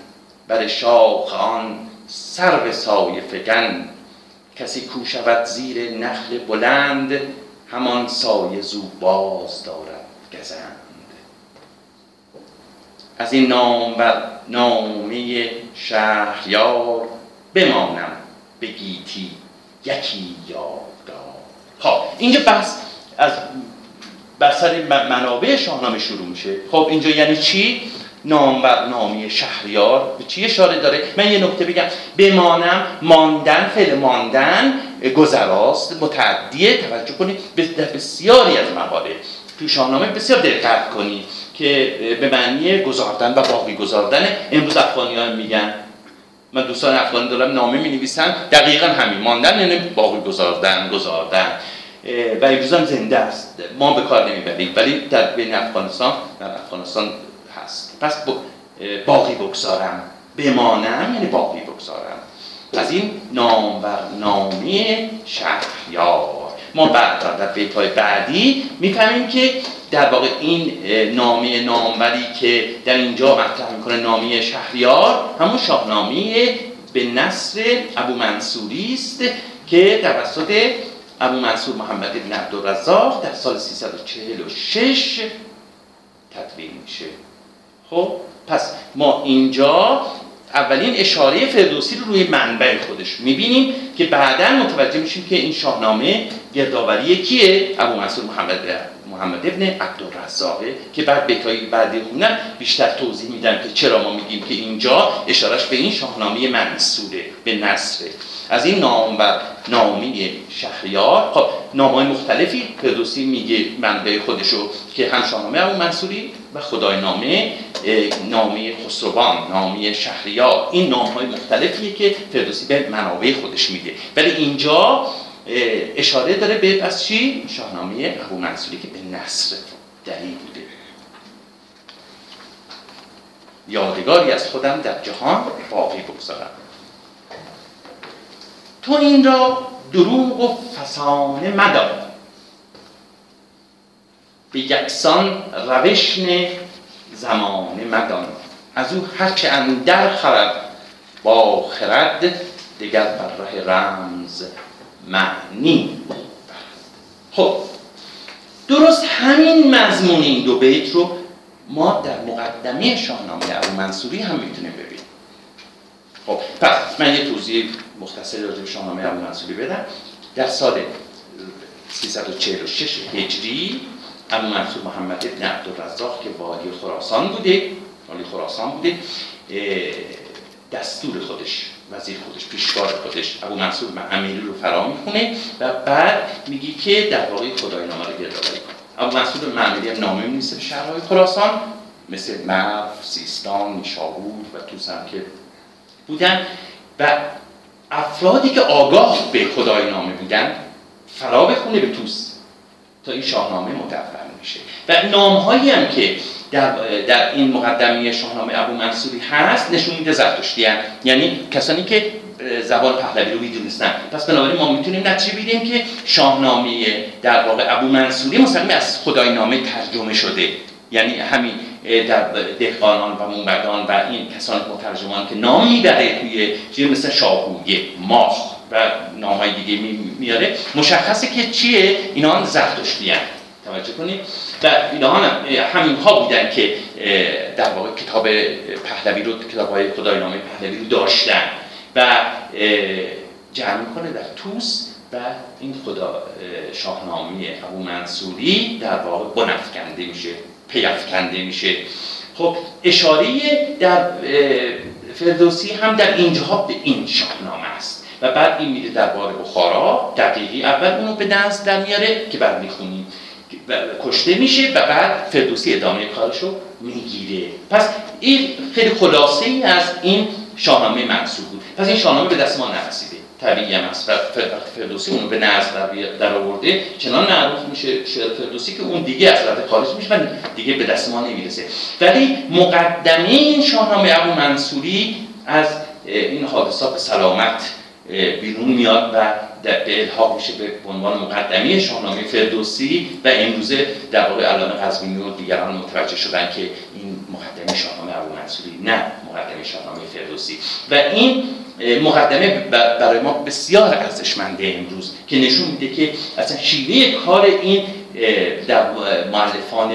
بر شاخ آن سر به سایه فگن کسی کو شود زیر نخل بلند همان سایه زو باز دارد گزند. از این نام و نامه شهریار بمانم به گیتی یکی یادگار. خب اینجا بحث از بر سر منابع شاهنامه شروع میشه. خب اینجا یعنی چی؟ نام و شهریار. به چی اشاره داره؟ من یه نکته بگم. بمانم ماندن فعل ماندن گذراست. متعدیه. توجه کنید. به- بسیاری از تو شاهنامه بسیار دقت کنید که به معنی گذاردن و باقی گذاردن امروز افغانی ها میگن. من دوستان افغانی دارم نامه می نویسن دقیقا همین. ماندن یعنی باقی گذاردن گذاردن. و امروز هم زنده است. ما به کار نمی‌بریم. ولی در بین افغانستان در افغانستان هست پس باقی بگذارم بمانم یعنی باقی بگذارم از این نام و نامی شهریار ما بعد در بیتهای بعدی می‌فهمیم که در واقع این اه، نامه ناموری که در اینجا مطرح می‌کنه نامی شهریار همون شاهنامه به نصر ابو منصوری است که توسط ابو منصور محمد بن عبدالرزاق در سال 346 تدوین میشه خب پس ما اینجا اولین اشاره فردوسی رو روی منبع خودش می‌بینیم که بعدا متوجه میشیم که این شاهنامه گردآوری کیه؟ ابو منصور محمد محمد ابن عبدالرزاقه که بعد بیتایی بعدی خونم بیشتر توضیح میدم که چرا ما میگیم که اینجا اشارش به این شاهنامه منصوره به نصره. از این نام و نامی شهریار. خب نامهای مختلفی فردوسی میگه منبع خودشو که هم شاهنامه ابو منصوری و خدای نامه نامی خسروان نامی شهریار. این نام های مختلفیه که فردوسی به منابع خودش میده ولی اینجا اشاره داره به پس چی؟ شاهنامه ابو منصوری که به نصر دلیل بوده. یادگاری از خودم در جهان باقی بگذارم. تو این را دروغ و فسانه مدار. به یکسان روشن زمانه مدان از او هرچه اندر خرد با خرد دگر بر راه رمز معنی خب درست همین مضمون این دو بیت رو ما در مقدمه شاهنامه ابو منصوری هم می‌تونیم ببینیم. خب پس من یه توضیح مختصر راجع شاهنامه ابو منصوری بدم. در سال 346 هجری ابو منصور محمد ابن عبدالرزاق که والی خراسان بوده والی خراسان بوده دستور خودش وزیر خودش پیشکار خودش ابو منصور امیری رو فرا می‌خونه و بعد میگی که در واقع خدای نامه رو گردآوری کنه. ابو منصور معمولی هم نامه می‌نویسه به شهرهای خراسان مثل مرو، سیستان، نیشابور و توس که بودن. و افرادی که آگاه به خدای نامه بودن فرا بخونه به توس. تا این شاهنامه مدون میشه. و نامهایی هم که در, در این مقدمه شاهنامه ابو منصوری هست نشون میده زرتشتی یعنی کسانی که زبان پهلوی رو می‌دونستن. پس بنابراین ما می‌تونیم نتیجه بگیریم که شاهنامه در واقع ابو منصوری مستقیم از خدای نامه ترجمه شده. یعنی همین در دهقانان و موبدان و این کسان مترجمان که نام می‌بره توی چیزی مثل شاهویه ماخ و نام های دیگه میاره. مشخصه که چیه؟ اینا زرتشتی توجه کنید. و اینها همین ها بودن که در واقع کتاب پهلوی رو کتاب های خدای نامه پهلوی رو داشتن. و جمع می‌کنه در توس و این خدا شاهنامه ابو منصوری در واقع بنفکنده میشه. پیفکنده میشه. خب اشاره در فردوسی هم در اینجاها به این شاهنامه است. و بعد این میره درباره بخارا دقیقی اول اونو به دست در میاره که بعد می‌خونیم. کشته میشه و بعد فردوسی ادامه کارشو می‌گیره. پس این خیلی خلاصه ای از این شاهنامه منصوب بود. پس این شاهنامه به دست ما نرسیده. طبیعی هم است و فردوسی اونو به نزد در آورده چنان معروف میشه شعر فردوسی که اون دیگه از رد خارج میشه و دیگه به دست ما نمی‌رسه. ولی مقدمه این شاهنامه ابو منصوری از این حادثات سلامت بیرون میاد و به الحاق میشه به عنوان مقدمه شاهنامه فردوسی و امروزه در واقع الان قزوینی و دیگران متوجه شدن که این مقدمه شاهنامه ابو منصوری نه مقدمه شاهنامه فردوسی. و این مقدمه برای ما بسیار ارزشمنده امروز که نشون میده که اصلا شیوه کار این در معلفان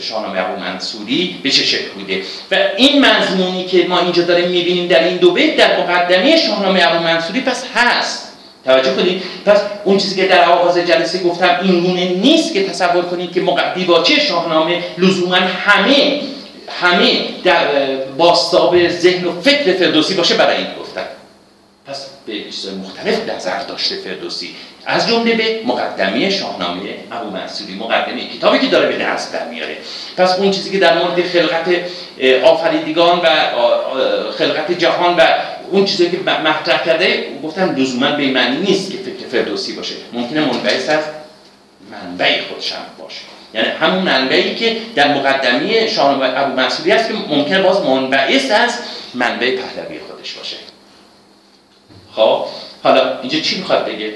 شاهنامه ابو منصوری به چه شکل بوده. و این مضمونی که ما اینجا داریم می‌بینیم در این دو بیت در مقدمه شاهنامه ابو منصوری پس هست. توجه کنید. پس اون چیزی که در آغاز جلسه گفتم این گونه نیست که تصور کنید که دیواچه شاهنامه لزوما همه همه در باستاب ذهن و فکر فردوسی باشه برای این گفتن. پس به چیز مختلف نظر داشته فردوسی. از جمله به مقدمه شاهنامه ابو منصوری مقدمه کتابی که داره به دست در میاره. پس اون چیزی که در مورد خلقت آفریدگان و خلقت جهان و اون چیزی که مطرح کرده گفتن لزوما به معنی نیست که فکر فردوسی باشه. ممکنه منبعث از منبع خودش هم باشه. یعنی همون منبعی که در مقدمه شاهنامه ابو منصوری هست که ممکنه باز منبعث از منبع پهلوی خودش باشه. خب حالا اینجا چی می‌خواد بگه؟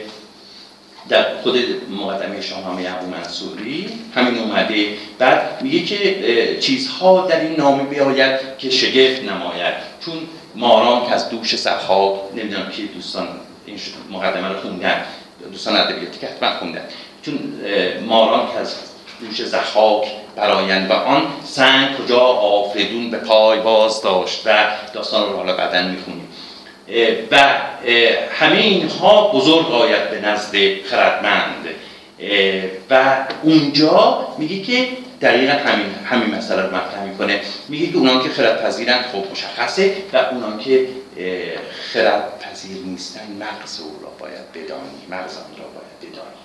در خود مقدمه شاهنامه ابو منصوری همین اومده بعد میگه که چیزها در این نامه بیاید که شگفت نماید. چون ماران که از دوش سرخاک نمی‌دونم که دوستان این مقدمه رو خوندن. دوستان ادبیاتی که حتما خوندن. چون ماران که از دوش زخاک براین و آن سنگ کجا آفریدون به پای باز داشت و داستان رو حالا بعدا می‌خونیم. و همه اینها بزرگ آید به نزد خردمند. و اونجا میگه که دقیقا همین همین مسئله رو مطرح می‌کنه. میگه که اونان که خرد پذیرند خب مشخصه و اونان که خرد پذیر نیستن مغز او را باید بدانی مغز آن را باید بدانی.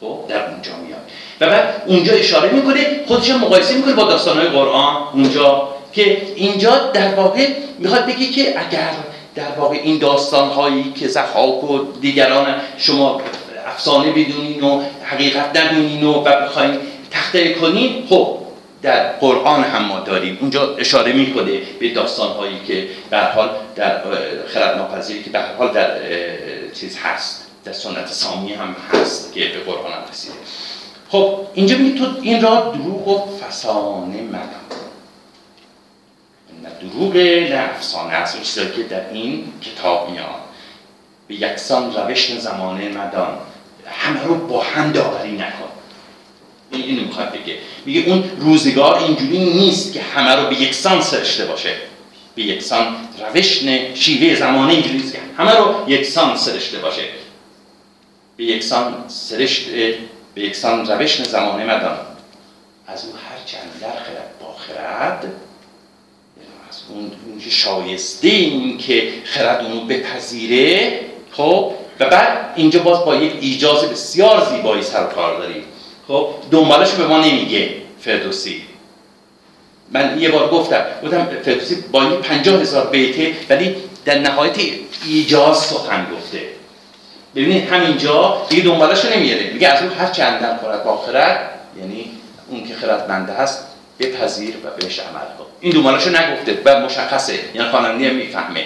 خب در اونجا میاد. و بعد اونجا اشاره می‌کنه خودش مقایسه می‌کنه با داستانهای قرآن اونجا که اینجا در واقع می‌خواد بگه که اگر در واقع این داستان هایی که زخاک و دیگران شما افسانه بدونین و حقیقت ندونین و بخواین تخته کنین خب در قرآن هم ما داریم. اونجا اشاره می‌کنه به داستان هایی که به حال در خرد ناپذیری که به حال در چیز هست. در سنت سامی هم هست که به قرآن هم رسیده. خب اینجا میگه تو این را دروغ و فسانه مدام نه دروغ نه افسانه است. اون چیزایی که در این کتاب میاد. به یکسان روش زمانه مدان. همه رو با هم داوری نکن. این اینو می‌خواد بگه. میگه اون روزگار اینجوری نیست که همه رو به یکسان سرشته باشه. به یکسان روش شیوه زمانه اینجوری نیست که همه رو یکسان سرشته باشه. به یکسان سرشت به یکسان روش زمانه مدان از او هر چند در خرد با خرد از اون شایسته این که خرد اونو بپذیره خب و بعد اینجا باز با یک ایجاز بسیار زیبایی سر کار داریم. خب دنبالش به ما نمیگه فردوسی. من یه بار گفتم گفتم فردوسی با این پنجاه هزار بیته ولی در نهایت ایجاز سخن گفته. ببینید همینجا دیگه دنبالش رو نمیاره. میگه از اون هر چند خورد با خرد یعنی اون که خردمنده هست بپذیر و بهش عمل کن. این دنبالش رو نگفته و مشخصه یعنی خواننده می‌فهمه.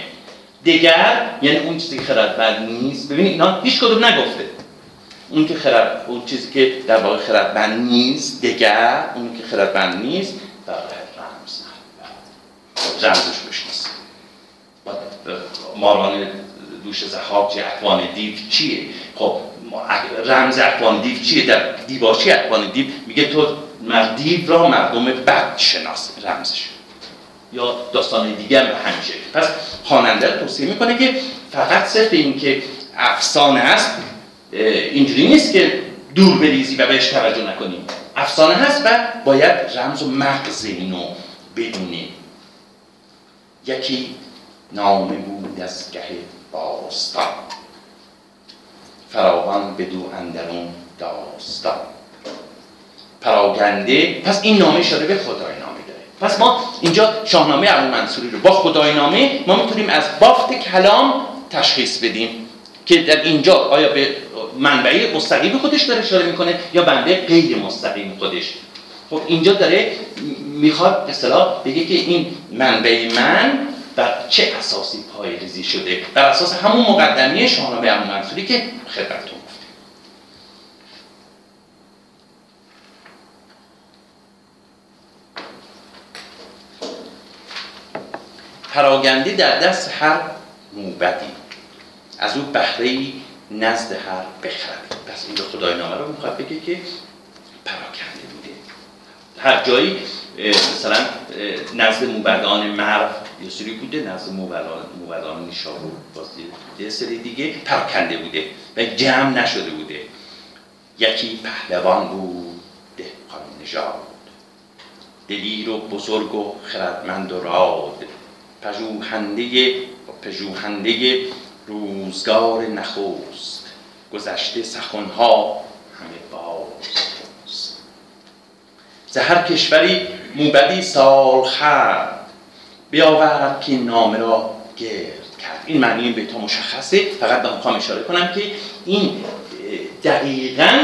دیگر یعنی اون چیزی که خردمند نیست ببینید اینا هیچ کدوم نگفته. اون که خرد اون چیزی که در واقع خردمند نیست دیگر اون که خردمند نیست در رمز رمزش بشناسه ماران دوش زخاب چه اکوان دیو چیه؟ خب رمز اکوان دیو چیه؟ در دیباچی اکوان دیو میگه تو دیو را مردم بد شناس رمزش. یا داستان دیگر به همیشه پس خواننده توصیه می‌کنه که فقط صرف این که افسانه است اینجوری نیست که دور بریزی و بهش توجه نکنیم افسانه هست و باید رمز و مغز اینو بدونیم یکی نامه بود از گه باستان. فراوان بدو اندرون داستان. پراگنده پس این نامه شده به خدای نامه داره. پس ما اینجا شاهنامه ابو منصوری رو با خدای نامه ما می‌تونیم از بافت کلام تشخیص بدیم که در اینجا آیا به منبعی مستقیم خودش داره اشاره می‌کنه یا بنده غیر مستقیم خودش. خب اینجا داره می‌خواد اصطلاح بگه که این منبع من بر چه اساسی پایریزی شده؟ بر اساس همون مقدمی شاهنامه ابو منصوری که خدمتتون گفتیم پراگندی در دست هر موبدی. از او بهره نزد هر بخرد. پس این خدای نامه رو می‌خواد بگه که پراکنده بوده. هر جایی مثلا نزد موبدان مرو یه سری بوده نزد موبدان, نیشابور باز یه سری دیگه پراکنده بوده و جمع نشده بوده. یکی پهلوان بود دهقان نژاد دلیر و بزرگ و خردمند و راد. پژوهنده پژوهنده روزگار نخوست گذشته سخنها همه باز زهر کشوری موبدی سال خرد بیاورد که نامه را گرد کرد. این معنی این بیتا مشخصه. فقط به می‌خوام اشاره کنم که این دقیقا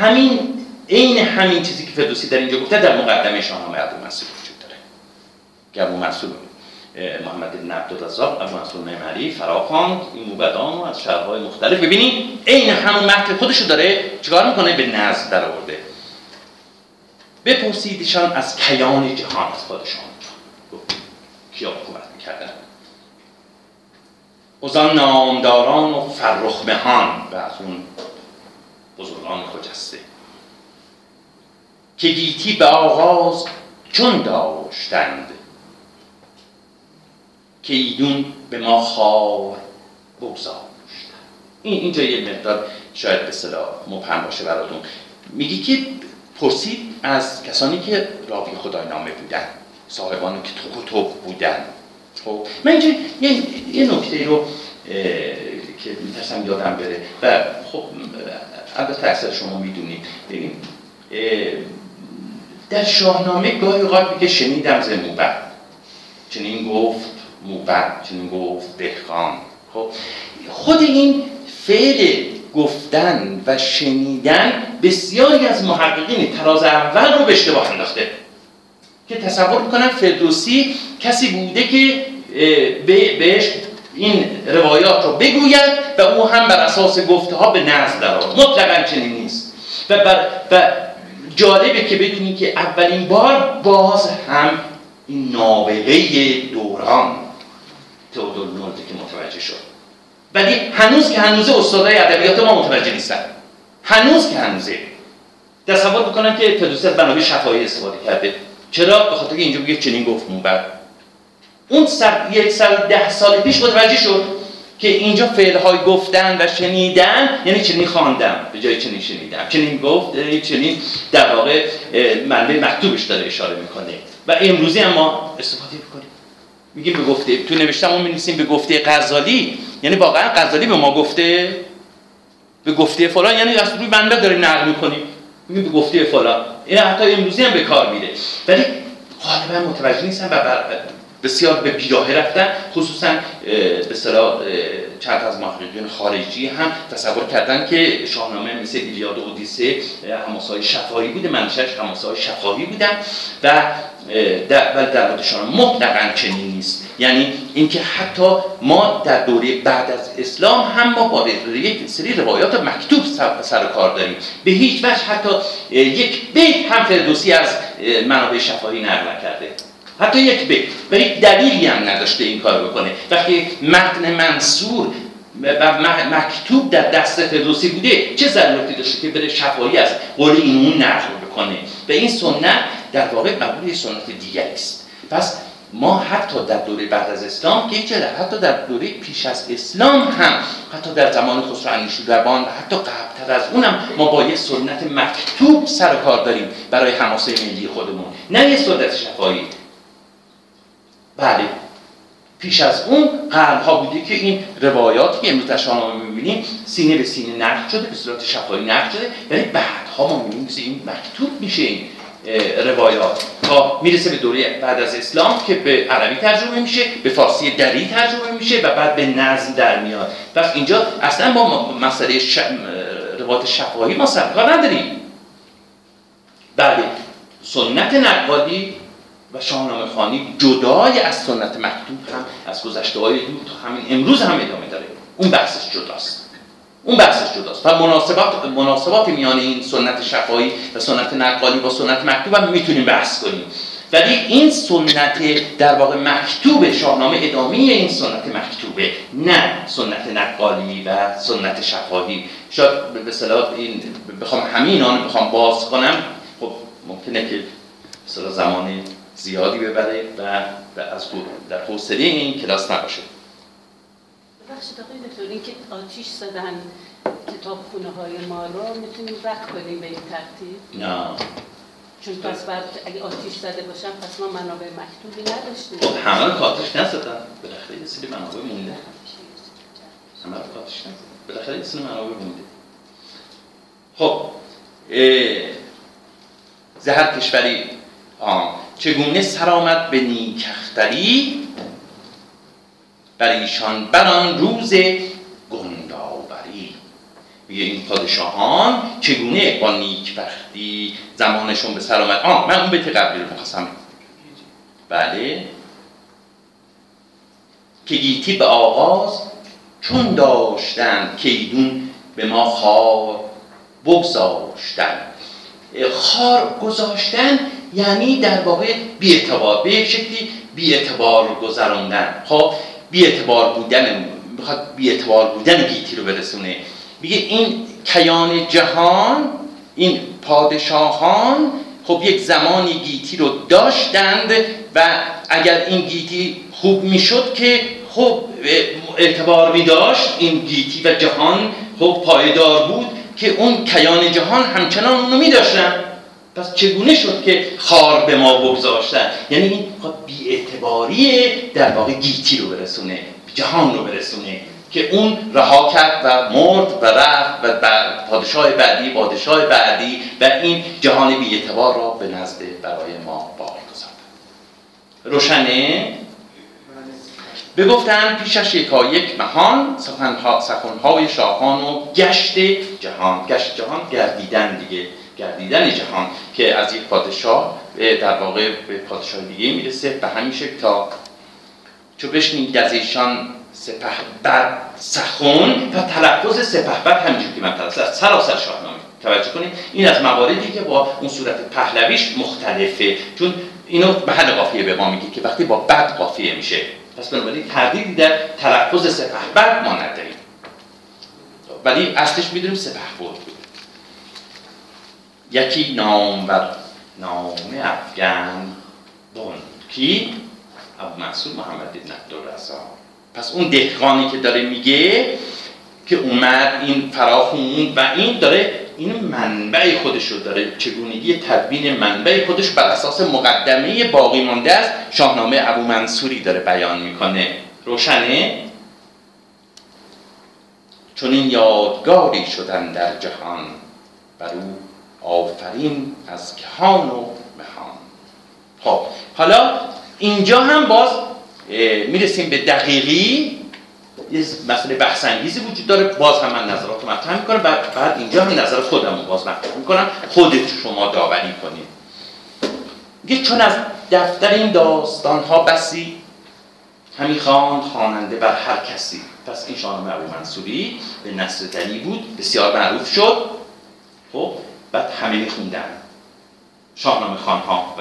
همین عین همین چیزی که فردوسی در اینجا گفته در مقدمه شاهنامه ابو منصور وجود داره. که ابو منصور محمد بن عبدالرزاق ابو منصور معمری فراخواند این موبدان از شهرهای مختلف ببینید. عین همون متن خودشو داره چیکار می‌کنه؟ به نظم در آورده بپرسیدشان از کیان جهان از خودشان کیا حکومت می‌کردن؟ اوزان نامداران و فرخمهان و از اون بزرگان خجسته. که گیتی به آغاز چون داشتند. که ایدون به ما خار بگذاشت. این اینجا یه مقدار شاید به صدا مبهم باشه براتون. میگی که پرسید از کسانی که راوی خدای نامه بودن صاحبان کتب بودن. خب من اینجا یه, یه نکته رو که میترسم یادم بره. و خب البته اکثر شما می‌دونید. ببین در شاهنامه گاهی اوقات میگه شنیدم ز چنین گفت موبد چنین گفت دهقان. خب خود این فعل گفتن و شنیدن بسیاری از محققین تراز اول رو به اشتباه انداخته. که تصور می‌کنن فردوسی کسی بوده که بهش این روایات رو بگوید و او هم بر اساس گفته ها به نزد در مطلقا چنین نیست. و, بر و جالبه که بدونی که اولین بار باز هم این نابغه دوران تئودور نولده که متوجه شد. ولی هنوز که هنوزه استادای ادبیات ما متوجه نیستن. هنوز که هنوزه. تصور بکنن که فردوسی از بنابه شفاهی استفاده کرده. چرا؟ به خاطر اینجا بگه چنین گفت بعد. اون سر یک سال ده سال پیش متوجه شد که اینجا فعلهای گفتن و شنیدن یعنی چنین خواندم. به جای چنین شنیدم. چنین گفت چنین در واقع منبع مکتوبش داره اشاره می‌کنه. و امروزی هم ما استفاده می‌کنیم. میگیم به گفته تو نوشتم ما می‌نویسیم به گفته غزالی یعنی واقعا غزالی به ما گفته به گفته فلان یعنی از روی منبع داریم نقل می‌کنیم. میگیم به گفته فلان. این حتی امروزی هم به کار میره. ولی غالبا متوجه نیستن و بسیار به بیراه رفتن خصوصا به صلاح چند از محققین خارجی هم تصور کردن که شاهنامه مثل ایلیاد و اودیسه حماسای شفاهی بوده منشأش حماسای شفاهی بودن و در ولی در مورد شاهنامه مطلقا چنین نیست. یعنی اینکه حتی ما در دوره بعد از اسلام هم ما با یک سری روایات مکتوب سر کار داریم. به هیچ وجه حتی یک بیت هم فردوسی از منابع شفاهی نقل کرده حتی یک بیت. ولی دلیلی هم نداشته این کار بکنه. وقتی متن منصور و مکتوب در دست فردوسی بوده چه ضرورتی داشته که بره شفاهی از قول این اون نقل بکنه؟ و این سنت در واقع مقبول سنت دیگری است. پس ما حتی در دوره بعد از اسلام که چه حتی در دوره پیش از اسلام هم حتی در زمان خسرو انوشیروان و حتی قبلتر از اونم ما با یه سنت مکتوب سر کار داریم برای حماسه ملی خودمون. نه یه سنت شفاهی. بله. پیش از اون قرنها بوده که این روایاتی که امروز شاهنامه می‌بینیم سینه به سینه نقد شده به صورت شفاهی نقد شده ولی بعدها ما می‌بینیم این مکتوب میشه. این روایات. تا می‌رسه به دوره بعد از اسلام که به عربی ترجمه میشه به فارسی دری ترجمه میشه و بعد به نظم در میاد. پس اینجا اصلا با مسئله ش... روایات شفاهی ما سرکار نداریم. بله سنت نقادی و شاهنامه خانی جدای از سنت مکتوب هم از گذشته های دور تا همین امروز هم ادامه داره. اون بحثش جداست. اون بحثش جداست. و مناسبات مناسبات میان این سنت شفاهی و سنت نقالی با سنت مکتوب هم می‌تونیم بحث کنیم. ولی این سنت در واقع مکتوب شاهنامه ادامه این سنت مکتوبه نه سنت نقالی و سنت شفاهی. شاید به صلاح این بخوام همین آن بخوام باز کنم. خب ممکنه که مثلا زمان زیادی ببره و از در حوصله این کلاس نباشه. بخشید آقای دکتر این که آتیش زدن کتاب خونه های ما رو می‌تونیم رد کنیم به این ترتیب؟ نه. چون پس بعد اگه آتیش زده باشم پس ما منابع مکتوبی نداشتیم. خب همه که آتیش نزدن. بالاخره یه سری منابع مونده. همه که آتیش نزدن. بالاخره یه سری منابع مونده. خب زهر کشوری آه. چگونه سرآمد به نیکختری بر ایشان بران روز گنداوری. میگه این پادشاهان چگونه با نیکبختی زمانشون به سر آمد آه من اون بیت قبلی رو می‌خواستم بله. که گیتی به آغاز چون داشتن کیدون به ما خار بگذاشتن خار گذاشتن یعنی در واقع اعتبار به یک شکلی اعتبار گذراندن. خب اعتبار بودن می‌خواد اعتبار بودن گیتی رو برسونه. میگه این کیان جهان این پادشاهان خب یک زمانی گیتی رو داشتند و اگر این گیتی خوب می‌شد که خب اعتبار می داشت این گیتی و جهان خب پایدار بود که اون کیان جهان همچنان اونو می داشتن پس چگونه شد که خار به ما بگذاشتن؟ یعنی این بی در واقع گیتی رو برسونه جهان رو برسونه که اون رها کرد و مرد و رفت و پادشاه بعدی پادشاه بعدی و این جهان بی اعتبار را به نزد برای ما باقی گذارد روشنه؟ بگفتن پیشش یکا یک مهان سخنهای شاهان و گشت جهان. گشت جهان گردیدن دیگه. گردیدن جهان که از یک پادشاه در واقع به پادشاه دیگه می‌رسه. به همین شکل تا چو بشنید از سپه بر سخون و تلفظ سپه بر همینجور که من تلفظ سراسر شاهنامه توجه کنید. این از مواردی که با اون صورت پهلویش مختلفه. چون اینو به حد قافیه به ما میگه که وقتی با بد قافیه میشه. پس بنابراین تردیدی در تلفظ سپه بر ما نداریم. ولی اصلش می‌دونیم سپه بود. یکی نام و نام افغان بون کی ابو منصور محمد ابن عبدالرزا پس اون دهقانی که داره میگه که اومد این فراخون و این داره این منبع خودش رو داره چگونگی تدوین منبع خودش بر اساس مقدمه باقی مانده از شاهنامه ابو منصوری داره بیان می‌کنه روشنه چون این یادگاری شدن در جهان بر او آفرین از کهان و مهان. خب حالا اینجا هم باز می‌رسیم به دقیقی. یه مسئله بحث انگیزی وجود داره. باز هم من نظرات مطرح می‌کنم. بعد بعد اینجا هم نظر خودم رو باز مطرح می‌کنم. خودت شما داوری کنید. میگه چون از دفتر این داستان ها بسی همین خان خواننده بر هر کسی. پس این شاهنامه ابو منصوری به نصر دلی بود. بسیار معروف شد. خب بعد همه میخوندن شاهنامه خان ها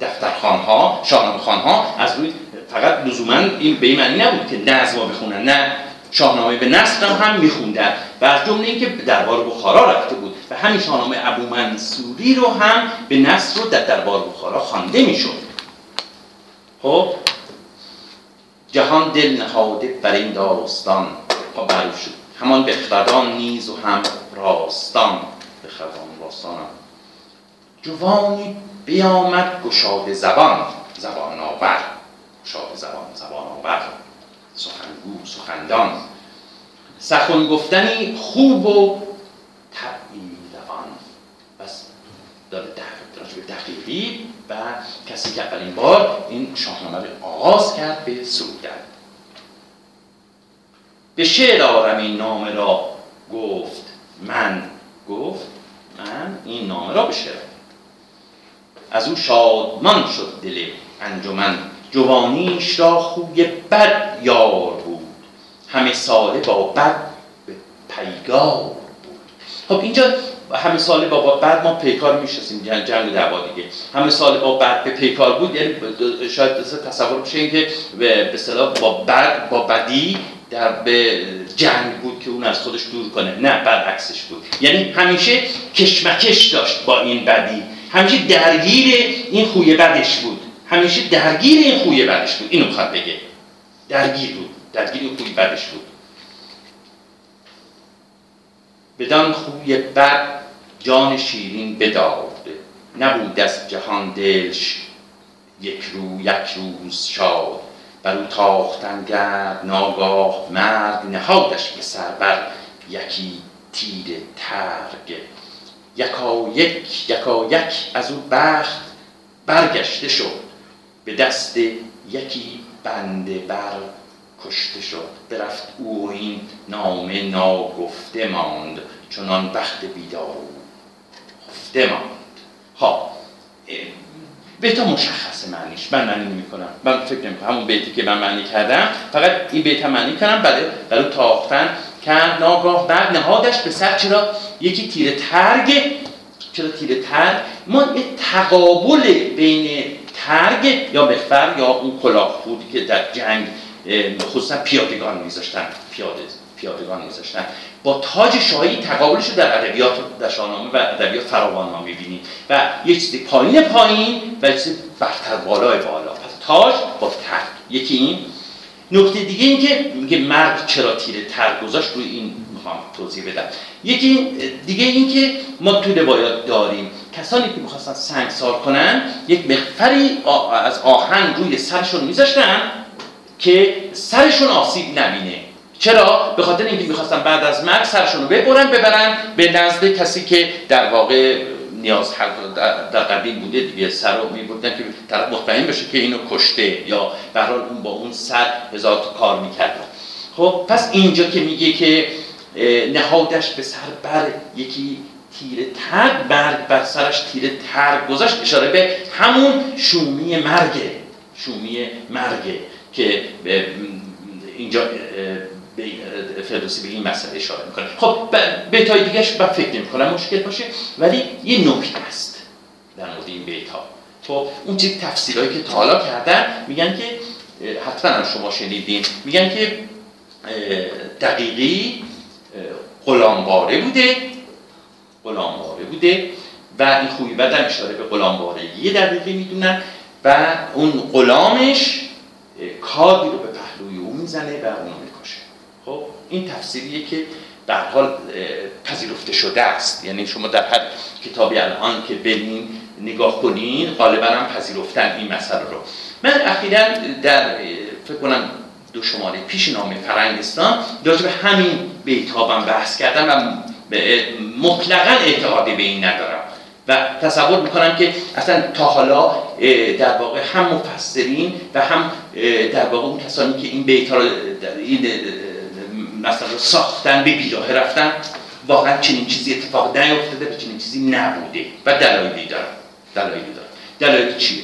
دفتر خان ها شاهنامه خان ها از روی فقط لزوما این به معنی نبود که نظم بخونن نه شاهنامه به نصر هم, هم میخوندن. و از جمله اینکه دربار بخارا رفته بود و همین شاهنامه ابو منصوری رو هم به نصر رو در دربار بخارا خوانده می‌شد. خب جهان دل نهاده بر این داستان. خب شد. همان بخردان نیز و هم راستان. بخردان راستان هم. جوانی بیامد گشاد زبان زبان آور. گشاد زبان زبان آور. سخنگو سخندان. سخن گفتنی خوب و طبعی روان. بس داره دقیقی و کسی که اولین بار این شاهنامه رو آغاز کرد به سرودن به شعر آرم این نامه را. گفت من. گفت من این نامه را شعر از او شادمان شد دل انجمن. جوانیش را خوی بد یار بود. همه ساله با بد به پیگار بود. خب اینجا همه ساله با بعد ما پیکار میشستیم جنگ دعوا دیگه. همه ساله با بعد به پیکار بود یعنی شاید تصور بشه که به اصطلاح با بعد با بدی در به جنگ بود که اون از خودش دور کنه نه برعکسش بود. یعنی همیشه کشمکش داشت با این بدی. همیشه درگیر این خوی بدش بود. همیشه درگیر این خوی بدش بود. اینو می‌خواد بگه. درگیر بود. درگیر این خوی بدش بود. بدان خوی بد جان شیرین بداد. نبود از جهان دلش یک رو یک روز شاد. بر او تاختن گرد ناگاه مرد نهادش به سر بر یکی تیر ترگ. یکا یک یکا یک از او بخت برگشته شد. به دست یکی بنده بر کشته شد. برفت او این نامه ناگفته ماند. چنان بخت بیدار خفته ماند. ها بیتا مشخص معنیش. من معنی نمی کنم من فکر نمی همون بیتی که من معنی کردم فقط این بیت معنی کنم. برای تاختن کرد ناگاه بعد نهادش به سر. چرا؟ یکی تیر ترگ. چرا تیر ترگ؟ ما یه تقابل بین ترگ یا بخفر یا اون کلاه بودی که در جنگ خصوصا پیادگان میذاشتن. پیاده. پیادگان میذاشتن با تاج شاهی تقابلش رو در ادبیات در شاهنامه و ادبیات فراوان ما می‌بینیم و یه چیزی پایین پایین و چیزی برتر بالای بالا. پس تاج با ترگ یکی این. نکته دیگه این که میگه مرد چرا تیر ترگ گذاشت روی این می‌خوام توضیح بدم. یکی دیگه این که ما تو روایات داریم کسانی که می‌خواستن سنگسار کنن یک مقفری از آهن روی سرشون میذاشتن که سرشون آسیب نبینه. چرا؟ به خاطر اینکه می‌خواستن بعد از مرگ سرشون رو ببرن ببرن به نزد کسی که در واقع نیاز در قدیم بوده دیگه سر رو میبردن که طرف مطمئن بشه که اینو کشته یا به اون با اون سر هزار کار می‌کرد. خب پس اینجا که میگه که نهادش به سر بر یکی تیر تر مرگ بر سرش تیر تر گذاشت اشاره به همون شومی مرگه شومی مرگه که اینجا به فردوسی به این مسئله اشاره می‌کنه. خب به تای دیگهش فکر نمی مشکل باشه ولی یه نکته است در مورد این بیت ها خب اون چیز تفسیرهایی که تا حالا کردن میگن که حتما هم شما شنیدین میگن که دقیقی غلامباره بوده غلامباره بوده و این خوبی بدن اشاره به غلامبارگی دقیقی می‌دونن و اون غلامش کادی رو به پهلوی او می‌زنه و خب این تفسیریه که در حال پذیرفته شده است. یعنی شما در هر کتابی الان که برین نگاه کنین غالبا هم پذیرفتن این مسئله رو. من اخیرا در فکر کنم دو شماره پیش نام فرنگستان راجع به همین بیتابم بحث کردم و مطلقا اعتقادی به این ندارم. و تصور می‌کنم که اصلا تا حالا در واقع هم مفسرین و هم در واقع اون کسانی که این بیت رو این مثلا ساختن به بیراه رفتن. واقعا چنین چیزی اتفاق نیفتاده و چنین چیزی نبوده و دلایلی دارم دلایلی دارم دلایل چیه؟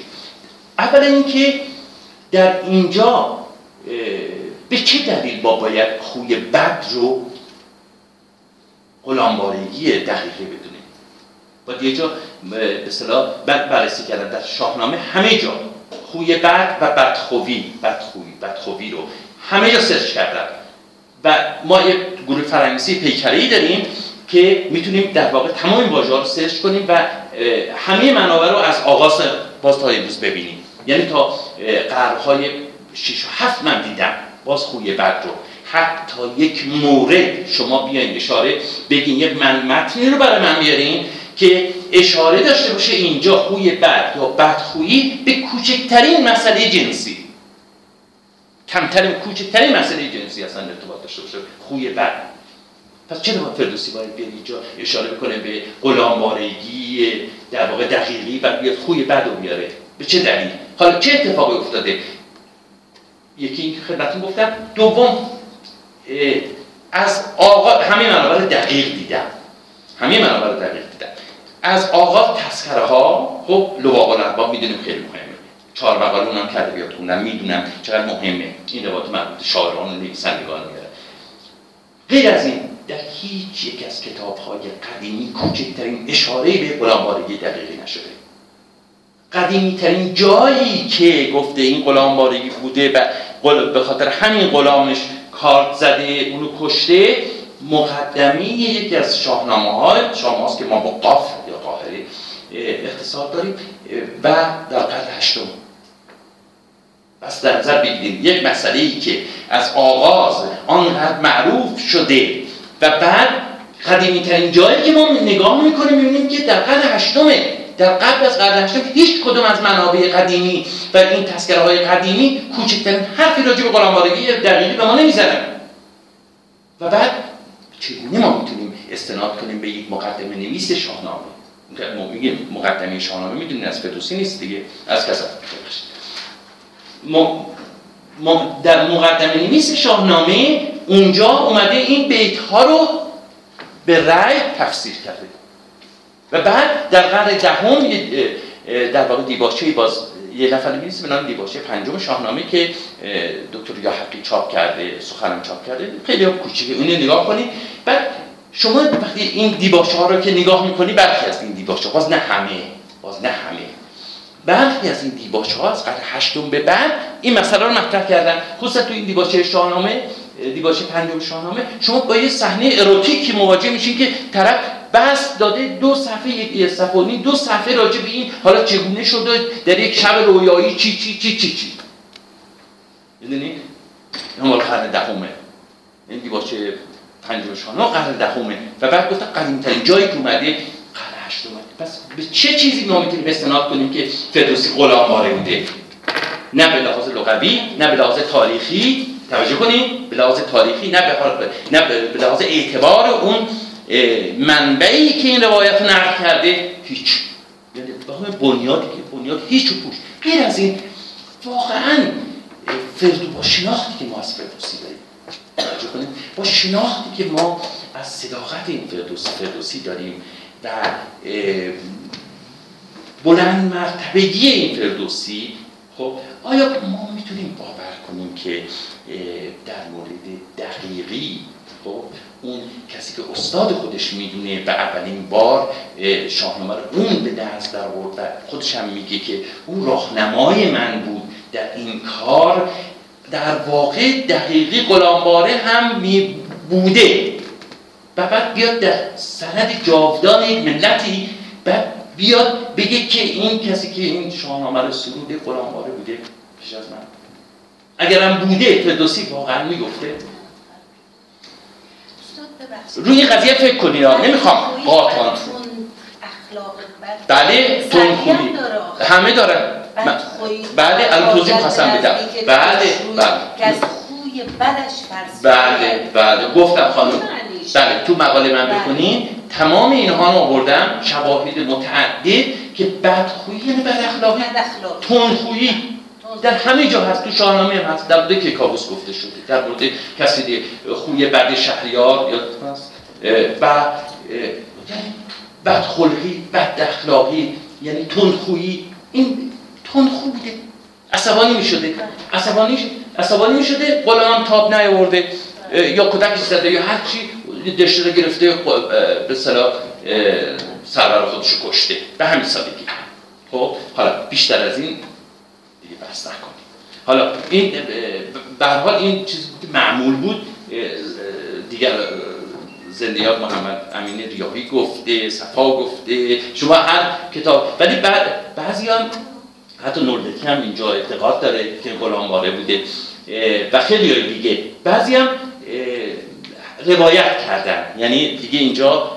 اولا اینکه در اینجا به چه دلیل با باید خوی بد رو غلامبارگی دقیقه بدونیم؟ باید یه جا به اصطلاح بد بررسی کردن. در شاهنامه همه جا خوی بد و بدخوی بدخوی بدخوی رو همه جا سرچ کردن. و ما یه گروه فرنگسی پیکری داریم که می‌تونیم در واقع تمام این رو سرچ کنیم و همه منابع رو از آغاز باز تا امروز ببینیم. یعنی تا قرنهای 6 و 7 من دیدم باز خوی بد رو. حتی یک مورد شما بیاین اشاره بگین یک من متنی رو برای من بیارین که اشاره داشته باشه اینجا خوی بد یا بدخویی به کوچکترین مسئله جنسی. کمترین کوچکترین مسئله جنسی اصلا ارتباط داشته باشه. خوی بد. پس چرا با فردوسی باید بیاد اینجا اشاره بکنه به غلامبارگی در واقع دقیقی و بیاد خوی بد رو بیاره؟ به چه دلیل؟ حالا چه اتفاقی افتاده؟ یکی این خدمتتون گفتم دوم از آقا همه منابع دقیق دیدم. همه منابع دقیق دیدم. از آغاز تسکره ها خب لواق الارباب می‌دونیم خیلی مهمه. چهار مقاله اونم کرده بیاد خوندم می‌دونم چقدر مهمه. این روایت مربوط شاعران و نویسندگان غیر از این در هیچ یک از کتاب های قدیمی کوچکترین اشاره به غلامبارگی دقیقی نشده. قدیمی ترین جایی که گفته این غلامبارگی بوده و به خاطر همین غلامش کارت زده اونو کشته مقدمی یکی از شاهنامه های شما که ما با قاف یا قاهره اقتصاد داریم و در قرن هشتم. پس در نظر بگیریم یک مسئله ای که از آغاز آنقدر معروف شده و بعد قدیمی ترین جایی که ما نگاه می‌کنیم می‌بینیم که در قرن هشتمه در قبل از قرن هشتم هیچ کدوم از منابع قدیمی و این تذکره های قدیمی کوچکترین حرفی راجع به غلامبارگی دقیقی به ما نمی‌زنن و بعد چگونه ما می‌تونیم استناد کنیم به یک مقدمه نویس شاهنامه؟ مقدمه شاهنامه می‌دونین از فردوسی نیست دیگه از ما ما در مقدمه نویس شاهنامه اونجا اومده این بیت ها رو به رأی تفسیر کرده. و بعد در قرن دهم در واقع دیباچه باز یه نفر نویس به نام دیباچه پنجم شاهنامه که دکتر یاحقی چاپ کرده سخنم چاپ کرده. خیلی کوچیکه اونو نگاه کنید بعد شما وقتی این دیباچه ها رو که نگاه می‌کنی برخی از این دیباچه باز نه همه باز نه همه. برخی از این دیباچه ها از قرن هشتم به بعد این مسئله رو مطرح کردن. خصوصا تو این دیباچه شاهنامه دیباچه پنجم شاهنامه شما با یه صحنه اروتیک مواجه میشین که طرف بس داده دو صفحه یک صفحه دو صفحه راجع به این حالا چگونه شده در یک شب رویایی چی چی چی چی چی. می‌دونی؟ مال قرن دهمه. این دیباچه پنجم شاهنامه قرن دهمه. و بعد گفت قدیم ترین جایی که اومده قرن هشتم پس به چه چیزی ما می‌تونیم استناد کنیم که فردوسی غلام ماره بوده؟ نه به لحاظ لغوی نه به لحاظ تاریخی. توجه کنیم به لحاظ تاریخی نه به نه به لحاظ اعتبار اون منبعی که این روایت نقل کرده. هیچ. یعنی بنیادی که بنیاد هیچ پوش. غیر از این واقعا فردو با شناختی که ما از فردوسی داریم. توجه کنیم با شناختی که ما از صداقت این فردوسی فردوسی داریم. و بلند مرتبگی این فردوسی خب آیا ما می‌تونیم باور کنیم که در مورد دقیقی خب اون کسی که استاد خودش می‌دونه به اولین بار اه، شاهنامه رو اون به دست در و خودش هم میگه که اون راهنمای من بود در این کار در واقع دقیقی غلامباره هم می بوده. و بعد بیاد در سند جاودان یک ملتی بعد بیاد بگه که این کسی که این شاهنامه رو سروده غلامباره بوده پیش از من اگرم بوده فردوسی واقعا می‌گفته. روی قضیه فکر کنید ها. نمی‌خوام قاطعان بله هم تندخویی داره. همه دارن من- بدخویی. بله الان توضیح خواستم بدم بله دشمن بله که از خوی بدش فرض بله بله گفتم خانم؟ بله تو مقاله من بله. بخونین تمام اینها رو آوردم شواهد متعدد که بدخویی یعنی بد اخلاقی. تندخویی. در همه جا هست تو شاهنامه هم هست در مورد کیکاووس گفته شده در مورد کسی خوی بد شهریار یا هست؟ و یعنی بدخلقی بد اخلاقی یعنی تندخویی. این تندخو بوده. عصبانی می شده عصبانی عصبانی می شده غلام تاب نیاورده یا کودکش زده یا هر چی. دشته رو گرفته خب، به صلاح سرور خودش رو کشته. به همین سادگی. خب حالا بیشتر از این دیگه بحث نکنیم. حالا این به حال این که معمول بود. دیگر زندیات محمد امین ریاهی گفته صفا گفته. شما هر کتاب ولی بعد بعضی هم حتی نوردکی هم اینجا اعتقاد داره که غلامباره بوده. اه، و خیلی دیگه. بعضی هم روایت کردن. یعنی دیگه اینجا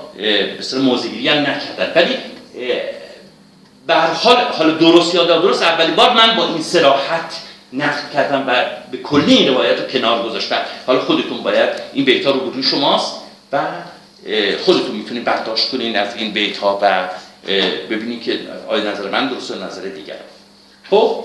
به موضعگیری هم نکردن. ولی به حال حالا درست یا نادرست اولین بار من با این صراحت نقد کردم و به کلی این روایت رو کنار گذاشتم. حالا خودتون باید این بیت ها رو شماست و خودتون می‌تونید برداشت کنین از این بیت ها و ببینید که آیا نظر من درست نظر دیگر خب؟